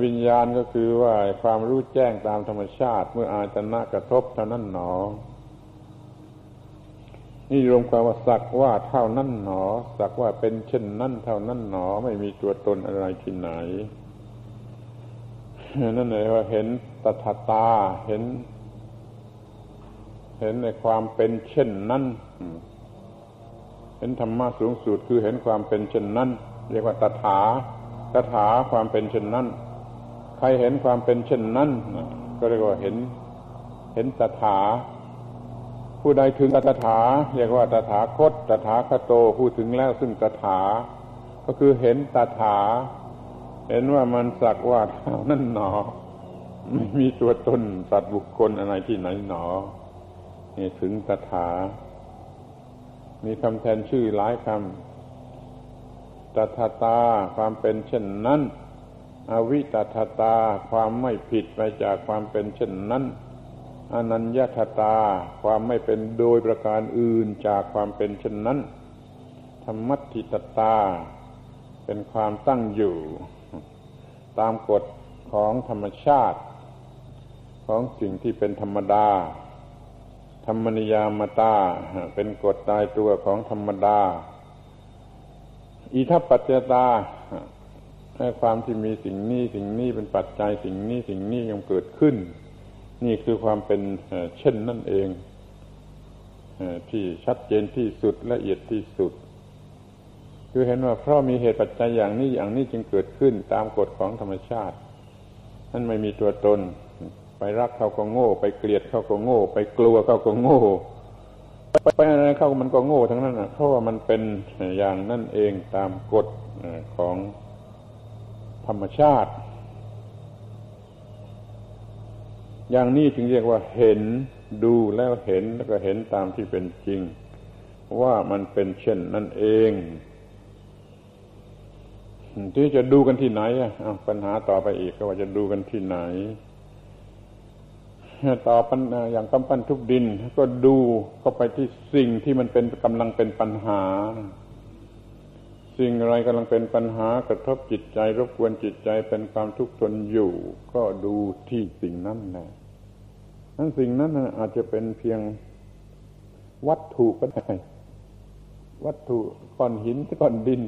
วิญญาณก็คือว่าความรู้แจ้งตามธรรมชาติ เมื่ออาจนะกระทบเท่านั้นหนอ นี่รวมความว่าสักว่าเท่านั้นหนอ สักว่าเป็นเช่นนั้นเท่านั้นหนอ ไม่มีตัวตนอะไรที่ไหน นั่นเลยว่าเห็นตถาตาเห็น เห็นในความเป็นเช่นนั้นเห็นธรรมะสูงสุดคือเห็นความเป็นเช่นนั้นเรียกว่าตถาตถาความเป็นเช่นนั้น ใครเห็นความเป็นเช่นนั้นก็เรียกว่าเห็น เห็นตถา ผู้ใดถึงตถาเรียกว่าตถาคตตถาคโตผู้ถึงแล้วซึ่งตถา ก็คือเห็นตถา เห็นว่ามันสักว่าเท่านั้นหนอ ไม่มีตัวตนสัตว์บุคคลอะไรที่ไหนหนอ ถึงตถา มีคำแทนชื่อหลายคำตถาตาความเป็นเช่นนั้น อวิตตตาความไม่ผิดไปจากความเป็นเช่นนั้นอนัญญาตตาความไม่เป็นโดยประการอื่นจากความเป็นเช่นนั้น ธรรมัติตตา เป็นความตั้งอยู่ ตามกฎของธรรมชาติ ของสิ่งที่เป็นธรรมดา ธรรมนิยามตา เป็นกฎตายตัวของธรรมดา อิทัปปัจจตาให้ความที่มีสิ่งนี้สิ่งนี้เป็นปัจจัยสิ่งนี้สิ่งนี้ยังเกิดขึ้น นี่คือความเป็นเช่นนั่นเองที่ชัดเจนที่สุดละเอียดที่สุด คือเห็นว่าเพราะมีเหตุปัจจัยอย่างนี้อย่างนี้จึงเกิดขึ้นตามกฎของธรรมชาตินั่นไม่มีตัวตน ไปรักเขาก็โง่ ไปเกลียดเขาก็โง่ ไปกลัวเขาก็โง่ไปอะไรเขามันก็โง่ทั้งนั้นเพราะว่ามันเป็นอย่างนั่นเองตามกฎของธรรมชาติ อย่างนี้จึงเรียกว่าเห็นดูแล้วเห็นแล้วก็เห็นตามที่เป็นจริง ว่ามันเป็นเช่นนั่นเองที่จะดูกันที่ไหนอะปัญหาต่อไปอีกก็ว่าจะดูกันที่ไหน ต่อปัญอย่างกำปั้นทุกดิน ก็ดูเข้าไปที่สิ่งที่มันเป็นกำลังเป็นปัญหา สิ่งอะไรกำลังเป็นปัญหากระทบจิตใจ รบกวนจิตใจเป็นความทุกข์ทนอยู่ ก็ดูที่สิ่งนั้นแหละนั้นสิ่งนั้นอาจจะเป็นเพียงวัตถุก็ได้ วัตถุก้อนหินก้อนดิน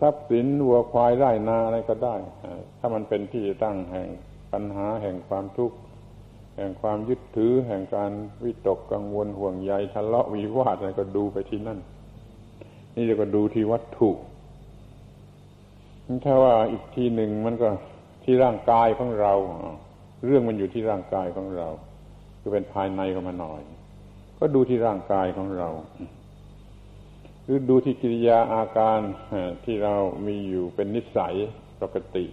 ทรัพย์สินวัวควายไร่นาอะไรก็ได้ ถ้ามันเป็นที่ตั้งแห่งปัญหาแห่งความทุกข์ แห่งความยึดถือแห่งการวิตกกังวลห่วงใยทะเลาะวิวาทอะไรก็ดูไปที่นั่น นี่เรียกว่าดูที่วัตถุถ้าว่าอีกทีหนึ่งมันก็ที่ร่างกายของเรา เรื่องมันอยู่ที่ร่างกายของเรา คือเป็นภายในข้ามาหน่อย ก็ดูที่ร่างกายของเรา หรือดูที่กิริยาอาการที่เรามีอยู่เป็นนิสัยปกติ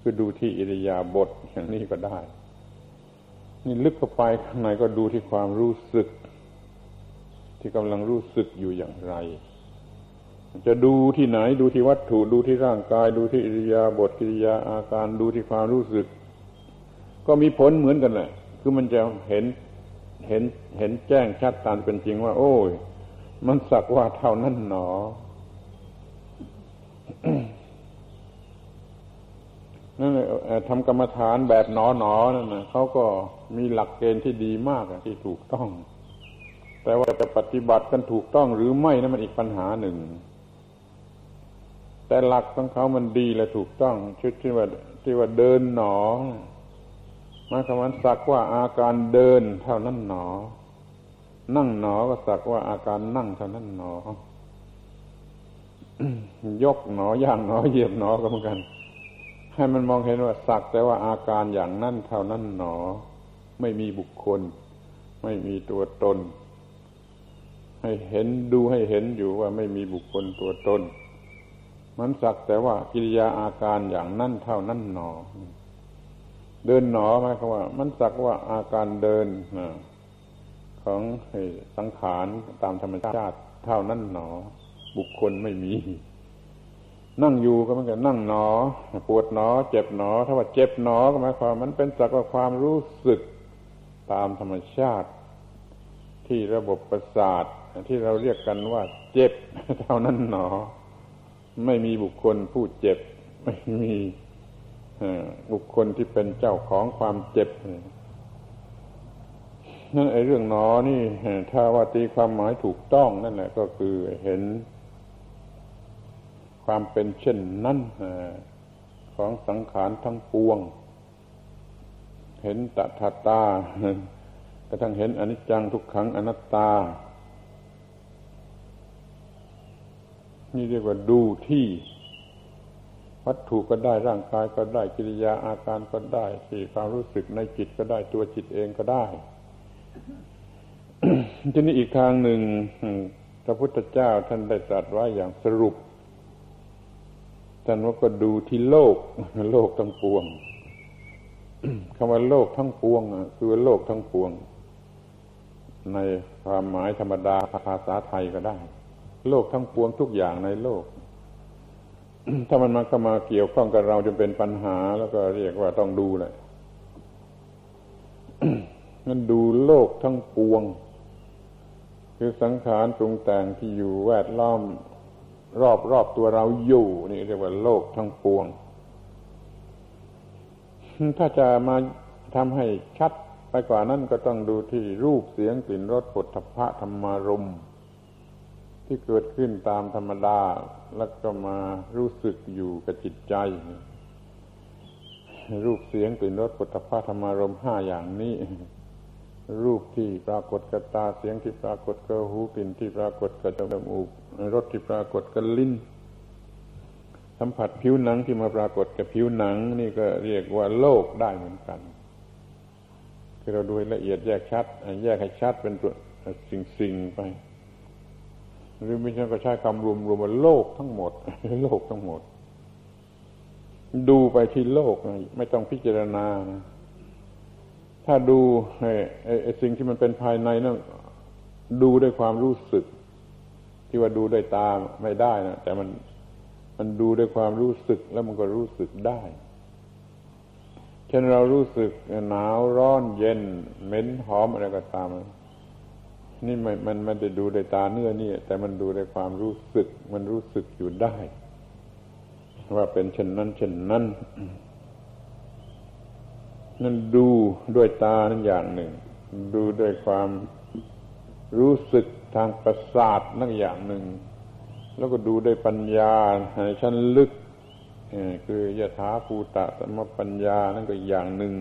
คือดูที่อิริยาบถอย่างนี้ก็ได้ นี่ลึกเข้าไปข้างในก็ดูที่ความรู้สึก ที่กำลังรู้สึกอยู่อย่างไร จะดูที่ไหนดูที่วัตถุดูที่ร่างกาย ดูที่อิริยาบถกิริยาอาการดูที่ความรู้สึก ก็มีผลเหมือนกันแหละคือมันจะเห็นเห็นเห็นแจ้งชัดตามเป็นจริงว่า โอ้ย มันสักว่าเท่านั้นหนอ นั่นทำกรรมฐานแบบหนอหนอนั่นนะเขาก็มีหลักเกณฑ์ที่ดีมากที่ถูกต้อง แต่ว่าจะปฏิบัติกันถูกต้องหรือไม่นั่นมันอีกปัญหาหนึ่ง แต่หลักของเขามันดีและถูกต้อง ชุดที่ว่าที่ว่าเดินหนอมาคำว่าสักว่าอาการเดินเท่านั้นหนอ นั่งหนอก็สักว่าอาการนั่งเท่านั้นหนอ ยกหนอย่างหนอเหยียบหนอก็เหมือนกัน ให้มันมองเห็นว่าสักแต่ว่าอาการอย่างนั้นเท่านั้นหนอ ไม่มีบุคคล ไม่มีตัวตน ให้เห็นดูให้เห็นอยู่ว่าไม่มีบุคคลตัวตน มันสักแต่ว่ากิริยาอาการอย่างนั้นเท่านั้นหนอ เดินหนอหมายความว่า มันสักว่าอาการเดินของสังขารตามธรรมชาติเท่านั้นหนอ บุคคลไม่มี นั่งอยู่ก็มันก็นั่งหนอ ปวดหนอ เจ็บหนอ ถ้าว่าเจ็บหนอก็หมายความมันเป็นสักว่าความรู้สึกตามธรรมชาติ ที่ระบบประสาทที่เราเรียกกันว่า เจ็บเท่านั้นหนอ ไม่มีบุคคลผู้เจ็บ ไม่มีบุคคลที่เป็นเจ้าของความเจ็บนั่นไอ้เรื่องหนอนี่ถ้าว่าตีความหมายถูกต้องนั่นแหละก็คือเห็น ความเป็นเช่นนั้นของสังขารทั้งปวง เห็นตถาตากระทั่งเห็นอนิจจังทุกขังอนัตตา นี่เรียกว่าดูที่วัตถุก็ได้ร่างกายก็ได้กิริยาอาการก็ได้ที่ความรู้สึกในจิตก็ได้ตัวจิตเองก็ได้ทีนี้อีกทางหนึ่งพระพุทธเจ้าท่านได้ตรัสไว้อย่างสรุป ท่านว่าก็ดูที่โลก โลกทั้งปวงคำว่าโลกทั้งปวงคือโลกทั้งปวง ในความหมายธรรมดาภาษาไทยก็ได้ โลกทั้งปวงทุกอย่างในโลก ถ้ามันมาเข้ามาเกี่ยวข้องกับเราจนเป็นปัญหา แล้วก็เรียกว่าต้องดูเลยนั่นดูโลกทั้งปวง คือสังขารปรุงแต่งที่อยู่แวดล้อม รอบรอบตัวเราอยู่ นี่เรียกว่าโลกทั้งปวง ถ้าจะมาทำให้ชัดไปกว่านั้นก็ต้องดูที่รูปเสียงกลิ่นรสผลทพะธรรมารมที่เกิดขึ้นตามธรรมดา แล้วก็มารู้สึกอยู่กับจิตใจ รูปเสียงกลิ่นรสผลทพะธรรมารมห้าอย่างนี้รูปที่ปรากฏกับตาเสียงที่ปรากฏกับหูกลิ่นที่ปรากฏกับจมูก รสที่ปรากฏกับลิ้น สัมผัสผิวหนังที่มาปรากฏกับผิวหนัง นี่ก็เรียกว่าโลกได้เหมือนกันคือเราดูละเอียดแยกชัด แยกให้ชัดเป็นตัวสิ่งสิ่งไป หรือไม่ใช่ก็ใช้คำรวมรวมว่าโลกทั้งหมด โลกทั้งหมด ดูไปที่โลกไม่ต้องพิจารณานะถ้าดูไอ้สิ่งที่มันเป็นภายในนั่นดูด้วยความรู้สึก ที่ว่าดูด้วยตาไม่ได้นะแต่มันมันดูด้วยความรู้สึกแล้วมันก็รู้สึกได้ เช่นเรารู้สึกหนาวร้อนเย็นเหม็นหอมอะไรก็ตาม นี่มันมันมันจะดูด้วยตาเนื้อนี่แต่มันดูด้วยความรู้สึก มันรู้สึกอยู่ได้ ว่าเป็นเช่นนั้น เช่นนั้นนั่นดูด้วยตานั่นอย่างหนึ่ง ดูด้วยความรู้สึก ทางประสาทนั่นอย่างหนึ่ง แล้วก็ดูด้วยปัญญาในชั้นลึกคือยถาภูตะสมปัญญานั่นก็อย่างหนึ่ง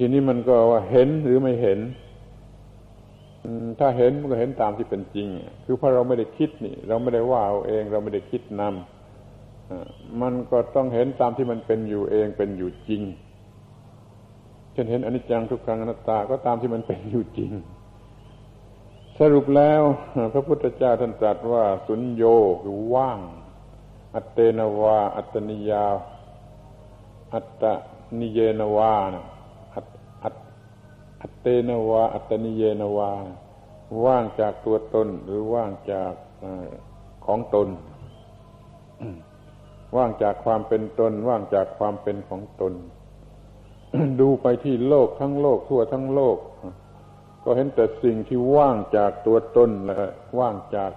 ทีนี้มันก็ว่าเห็นหรือไม่เห็นถ้าเห็นมันก็เห็นตามที่เป็นจริง คือเพราะเราไม่ได้คิดนี่ เราไม่ได้ว่าเอาเอง เราไม่ได้คิดนำมันก็ต้องเห็นตามที่มันเป็นอยู่เองเป็นอยู่จริงเช่นเห็นอนิจจังทุกครั้งอนัตตาก็ตามที่มันเป็นอยู่จริง สรุปแล้ว พระพุทธเจ้าท่านตรัสว่าสุญโยคือว่าง อัตเตนวา อัตนิยา อัตนิเยนวานะอัตอัตอัตเตนวา อัตนิเยนวา ว่างจากตัวตนหรือว่างจากของตน ว่างจากความเป็นตน ว่างจากความเป็นของตน ดูไปที่โลกทั้งโลกทั่วทั้งโลก ก็เห็นแต่สิ่งที่ว่างจากตัวตนและว่างจาก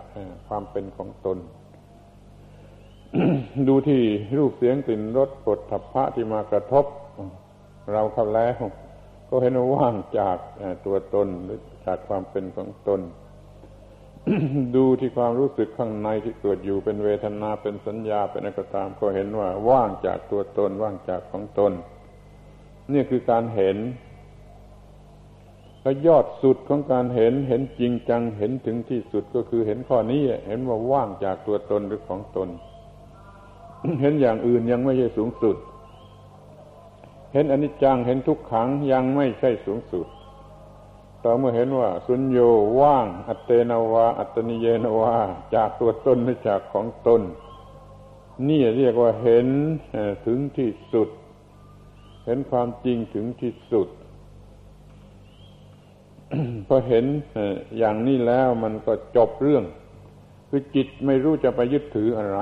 ความเป็นของตน ดูที่รูปเสียงกลิ่นรสปดทัพพะที่มากระทบ เราเข้าแล้ว ก็เห็นว่าว่างจากตัวตนหรือจากความเป็นของตน ดูที่ความรู้สึกข้างในที่เกิดอยู่เป็นเวทนาเป็นสัญญาเป็นอะไรก็ตาม ก็เห็นว่าว่างจากตัวตน ว่างจากของตน นี่คือการเห็น แล้วยอดสุดของการเห็นเห็นจริงจังเห็นถึงที่สุดก็คือเห็นข้อนี้เห็นว่าว่างจากตัวตนหรือของตน เห็นอย่างอื่นยังไม่ใช่สูงสุด เห็นอนิจจังเห็นทุกขังยังไม่ใช่สูงสุดต่อเมื่อเห็นว่า สุญโยว่าง อัตเตนวา อัตนิเยนวา จากตัวตนไม่จากของตน นี่เรียกว่าเห็นถึงที่สุด เห็นความจริงถึงที่สุด พอเห็นอย่างนี้แล้วมันก็จบเรื่อง คือจิตไม่รู้จะไปยึดถืออะไร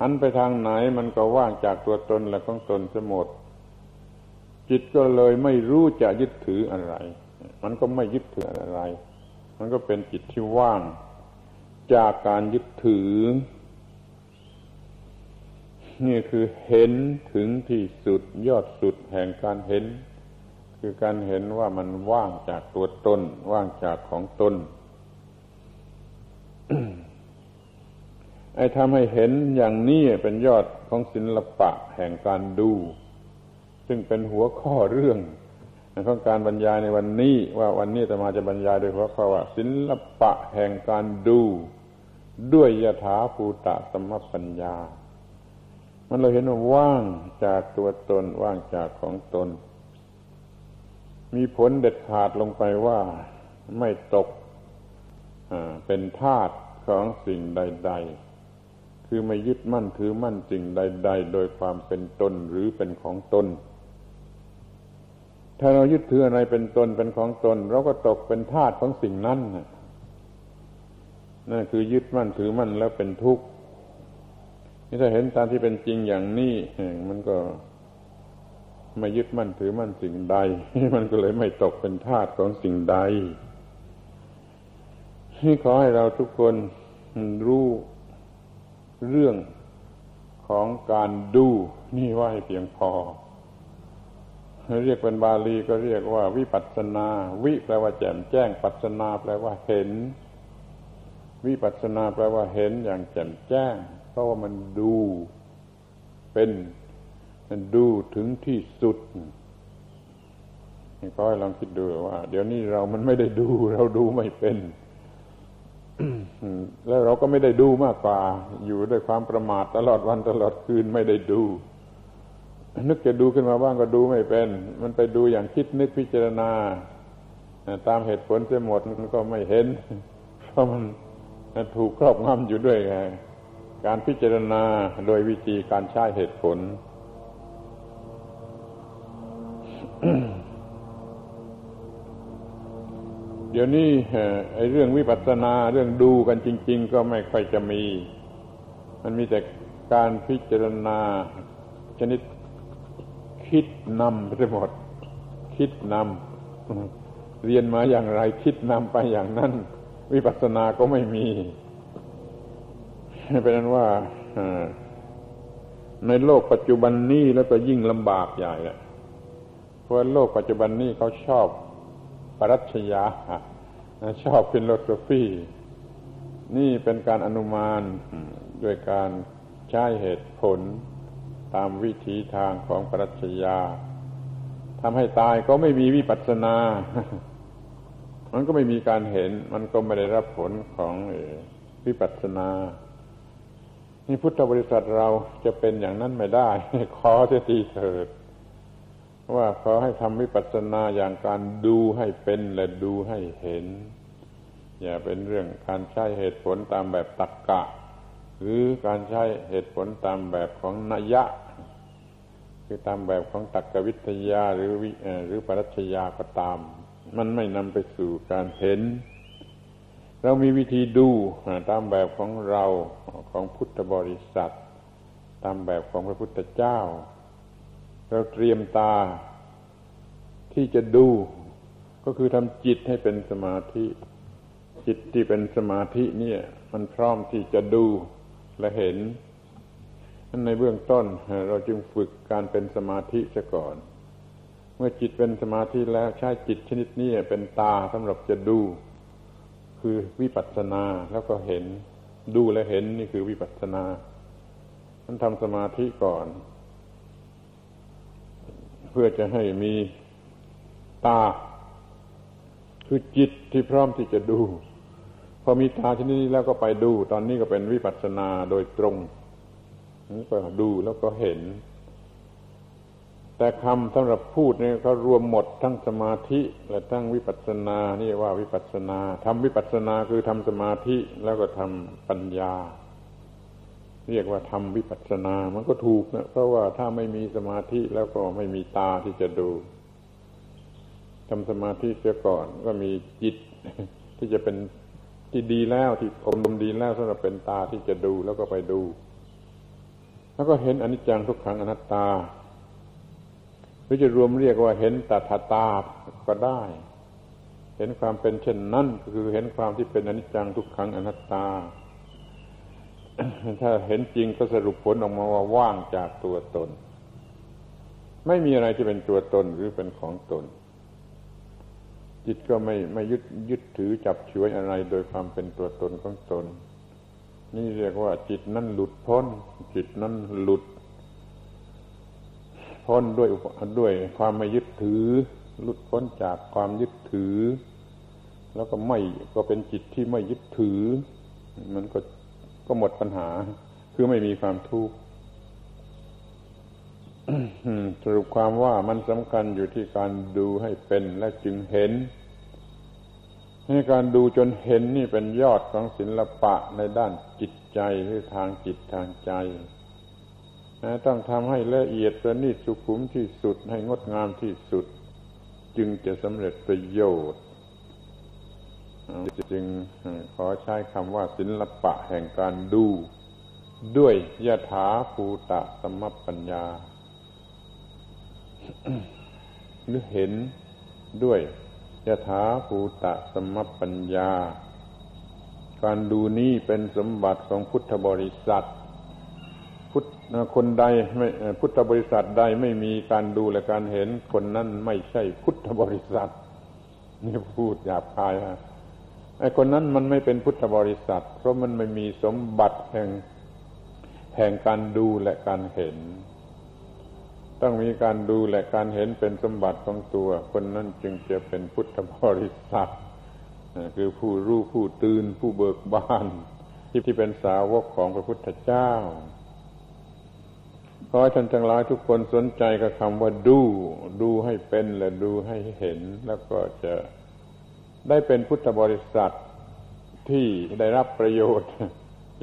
หันไปทางไหนมันก็ว่างจากตัวตนและของตนสหมดจิตก็เลยไม่รู้จะยึดถืออะไร มันก็ไม่ยึดถืออะไร มันก็เป็นจิตที่ว่าง จากการยึดถือ นี่คือเห็นถึงที่สุดยอดสุดแห่งการเห็น คือการเห็นว่ามันว่างจากตัวตนว่างจากของตนไอ้ทำให้เห็นอย่างนี้เป็นยอดของศิลปะแห่งการดู ซึ่งเป็นหัวข้อเรื่องของการบรรยายในวันนี้ ว่าวันนี้จะมาจะบรรยายโดยหัวข้อว่าศิลปะแห่งการดู ด้วยยถาภูตะสมปัญญา มันเราเห็นว่าว่างจากตัวตนว่างจากของตน มีผลเด็ดขาดลงไปว่าไม่ตกเป็นทาตของสิ่งใด ๆ คือไม่ยึดมั่นถือมั่นสิ่งใด ๆ โดยความเป็นตนหรือเป็นของตน ถ้าเรายึดถืออะไรเป็นตนเป็นของตน เราก็ตกเป็นทาสของสิ่งนั้นนั่นคือยึดมั่นถือมั่นแล้วเป็นทุกข์นี่ถ้าเห็นตามที่เป็นจริงอย่างนี้มันก็ ไม่ยึดมั่นถือมั่นสิ่งใด มันก็เลยไม่ตกเป็นทาสของสิ่งใดนี่ขอให้เราทุกคนรู้เรื่องของการดูนี่ว่าให้เพียงพอ เรียกเป็นบาลีก็เรียกว่า วิปัสนา วิแปลว่าแจ่มแจ้ง ปัสนาแปลว่าเห็น วิปัสนาแปลว่าเห็นอย่างแจ่มแจ้งเพราะว่ามันดูเป็น ดูถึงที่สุดก็ให้ลองคิดดูว่า เดี๋ยวนี้เรามันไม่ได้ดู เราดูไม่เป็นแล้วเราก็ไม่ได้ดูมากกว่า อยู่ด้วยความประมาทตลอดวันตลอดคืนไม่ได้ดู นึกจะดูขึ้นมาบ้างก็ดูไม่เป็น มันไปดูอย่างคิดนึกพิจารณา ตามเหตุผลเสียหมดมันก็ไม่เห็น เพราะมันถูกครอบงำอยู่ด้วยการพิจารณาโดยวิธีการใช้เหตุผล เดี๋ยวนี้ไอ้เรื่องวิปัสสนาเรื่องดูกันจริง ๆ ก็ไม่ค่อยจะมี มันมีแต่การพิจารณา ชนิดคิดนำไปหมด คิดนำเรียนมาอย่างไร คิดนำไปอย่างนั้น วิปัสสนาก็ไม่มีเป็นนั้นว่าในโลกปัจจุบันนี้แล้วก็ยิ่งลำบากใหญ่ เพราะโลกปัจจุบันนี้เขาชอบปรัชญาชอบ philosophy นี่เป็นการอนุมานด้วยการใช้เหตุผลตามวิธีทางของปรัชญาทำให้ตายก็ไม่มีวิปัสสนา มันก็ไม่มีการเห็น มันก็ไม่ได้รับผลของวิปัสสนา นี่พุทธบริษัทเราจะเป็นอย่างนั้นไม่ได้ ขอเสียทีเถิด ว่าขอให้ทำวิปัสสนาอย่างการดูให้เป็นและดูให้เห็น อย่าเป็นเรื่องการใช้เหตุผลตามแบบตักกะ หรือการใช้เหตุผลตามแบบของนัยะคือตามแบบของตักกวิทยาหรือหรือปรัชญาก็ตาม มันไม่นำไปสู่การเห็น เรามีวิธีดูตามแบบของเราของพุทธบริษัท ตามแบบของพระพุทธเจ้า เราเตรียมตาที่จะดู ก็คือทำจิตให้เป็นสมาธิ จิตที่เป็นสมาธิเนี่ย มันพร้อมที่จะดูและเห็นนั้นในเบื้องต้นเราจึงฝึกการเป็นสมาธิซะก่อน เมื่อจิตเป็นสมาธิแล้วใช้จิตชนิดนี้เป็นตาสำหรับจะดู คือวิปัสสนาแล้วก็เห็น ดูและเห็นนี่คือวิปัสสนามันทำสมาธิก่อน เพื่อจะให้มีตา คือจิตที่พร้อมที่จะดู พอมีตาชนิดนี้แล้วก็ไปดู ตอนนี้ก็เป็นวิปัสสนาโดยตรงนี่ก็ดูแล้วก็เห็น แต่คำสำหรับพูดเนี่ยเขารวมหมดทั้งสมาธิและทั้งวิปัสสนา นี่ว่าวิปัสสนาทำวิปัสสนาคือทำสมาธิแล้วก็ทำปัญญา เรียกว่าทำวิปัสสนา มันก็ถูกนะเพราะว่าถ้าไม่มีสมาธิแล้วก็ไม่มีตาที่จะดูทำสมาธิเสียก่อนก็มีจิต ที่จะเป็นที่ดีแล้วที่อบรมดีแล้วสำหรับเป็นตาที่จะดูแล้วก็ไปดู แล้วก็เห็นอนิจจังทุกขังอนัตตาหรือจะรวมเรียกว่าเห็นตัทตาก็ได้ เห็นความเป็นเช่นนั้นก็คือเห็นความที่เป็นอนิจจังทุกขังอนัตตา ถ้าเห็นจริงก็สรุปผลออกมาว่าว่างจากตัวตน ไม่มีอะไรที่เป็นตัวตนหรือเป็นของตน จิตก็ไม่ไม่ยึดยึดถือจับช่วยอะไรโดยความเป็นตัวตนของตน นี่เรียกว่า จิตนั้นหลุดพ้น จิตนั้นหลุด พ้นด้วยด้วยความไม่ยึดถือ หลุดพ้นจากความยึดถือ แล้วก็ไม่ก็เป็นจิตที่ไม่ยึดถือ มันก็ ก็หมดปัญหา คือไม่มีความทุกข์สรุปความว่ามันสำคัญอยู่ที่การดูให้เป็นและจึงเห็นให้การดูจนเห็นนี่เป็นยอดของศิละปะในด้านจิตใจหรือทางจิตทางใจต้องทำให้ละเอียดประณีตสุขุมที่สุดให้งดงามที่สุด จึงจะสำเร็จประโยชน์ จึงขอใช้คำว่าศิละปะแห่งการดู ด้วยยถาภูตะสมปัญญา หรือเห็นด้วยยถาภูตะสมปัญญา การดูนี้เป็นสมบัติของพุทธบริษัทพุทธคนใดไม่พุทธบริษัทใดไม่มีการดูและการเห็นคนนั้นไม่ใช่พุทธบริษัทนี่พูดหยาบคายฮะ ไอ้คนนั้นมันไม่เป็นพุทธบริษัท เพราะมันไม่มีสมบัติแห่งแห่งการดูและการเห็น ต้องมีการดูและการเห็นเป็นสมบัติของตัว คนนั้นจึงจะเป็นพุทธบริษัทคือผู้รู้ผู้ตื่นผู้เบิกบาน ที่ที่เป็นสาวกของพระพุทธเจ้าขอให้ท่านทั้งหลายทุกคนสนใจกับคำว่าดู ดูให้เป็นและดูให้เห็นแล้วก็จะ ได้เป็นพุทธบริษัทที่ได้รับประโยชน์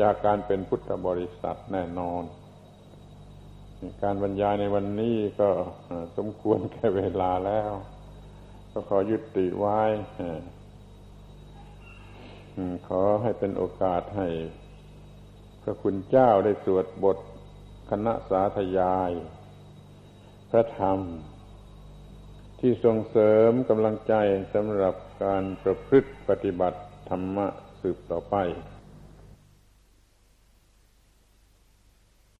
จากการเป็นพุทธบริษัทแน่นอน การบรรยายในวันนี้ก็สมควรแก่เวลาแล้ว ก็ขอยุติไว้ขอให้เป็นโอกาสให้ พระคุณเจ้าได้สวดบทคณะสาธยาย พระธรรม ที่ส่งเสริมกำลังใจสำหรับ การประพฤติปฏิบัติธรรมะสืบต่อไป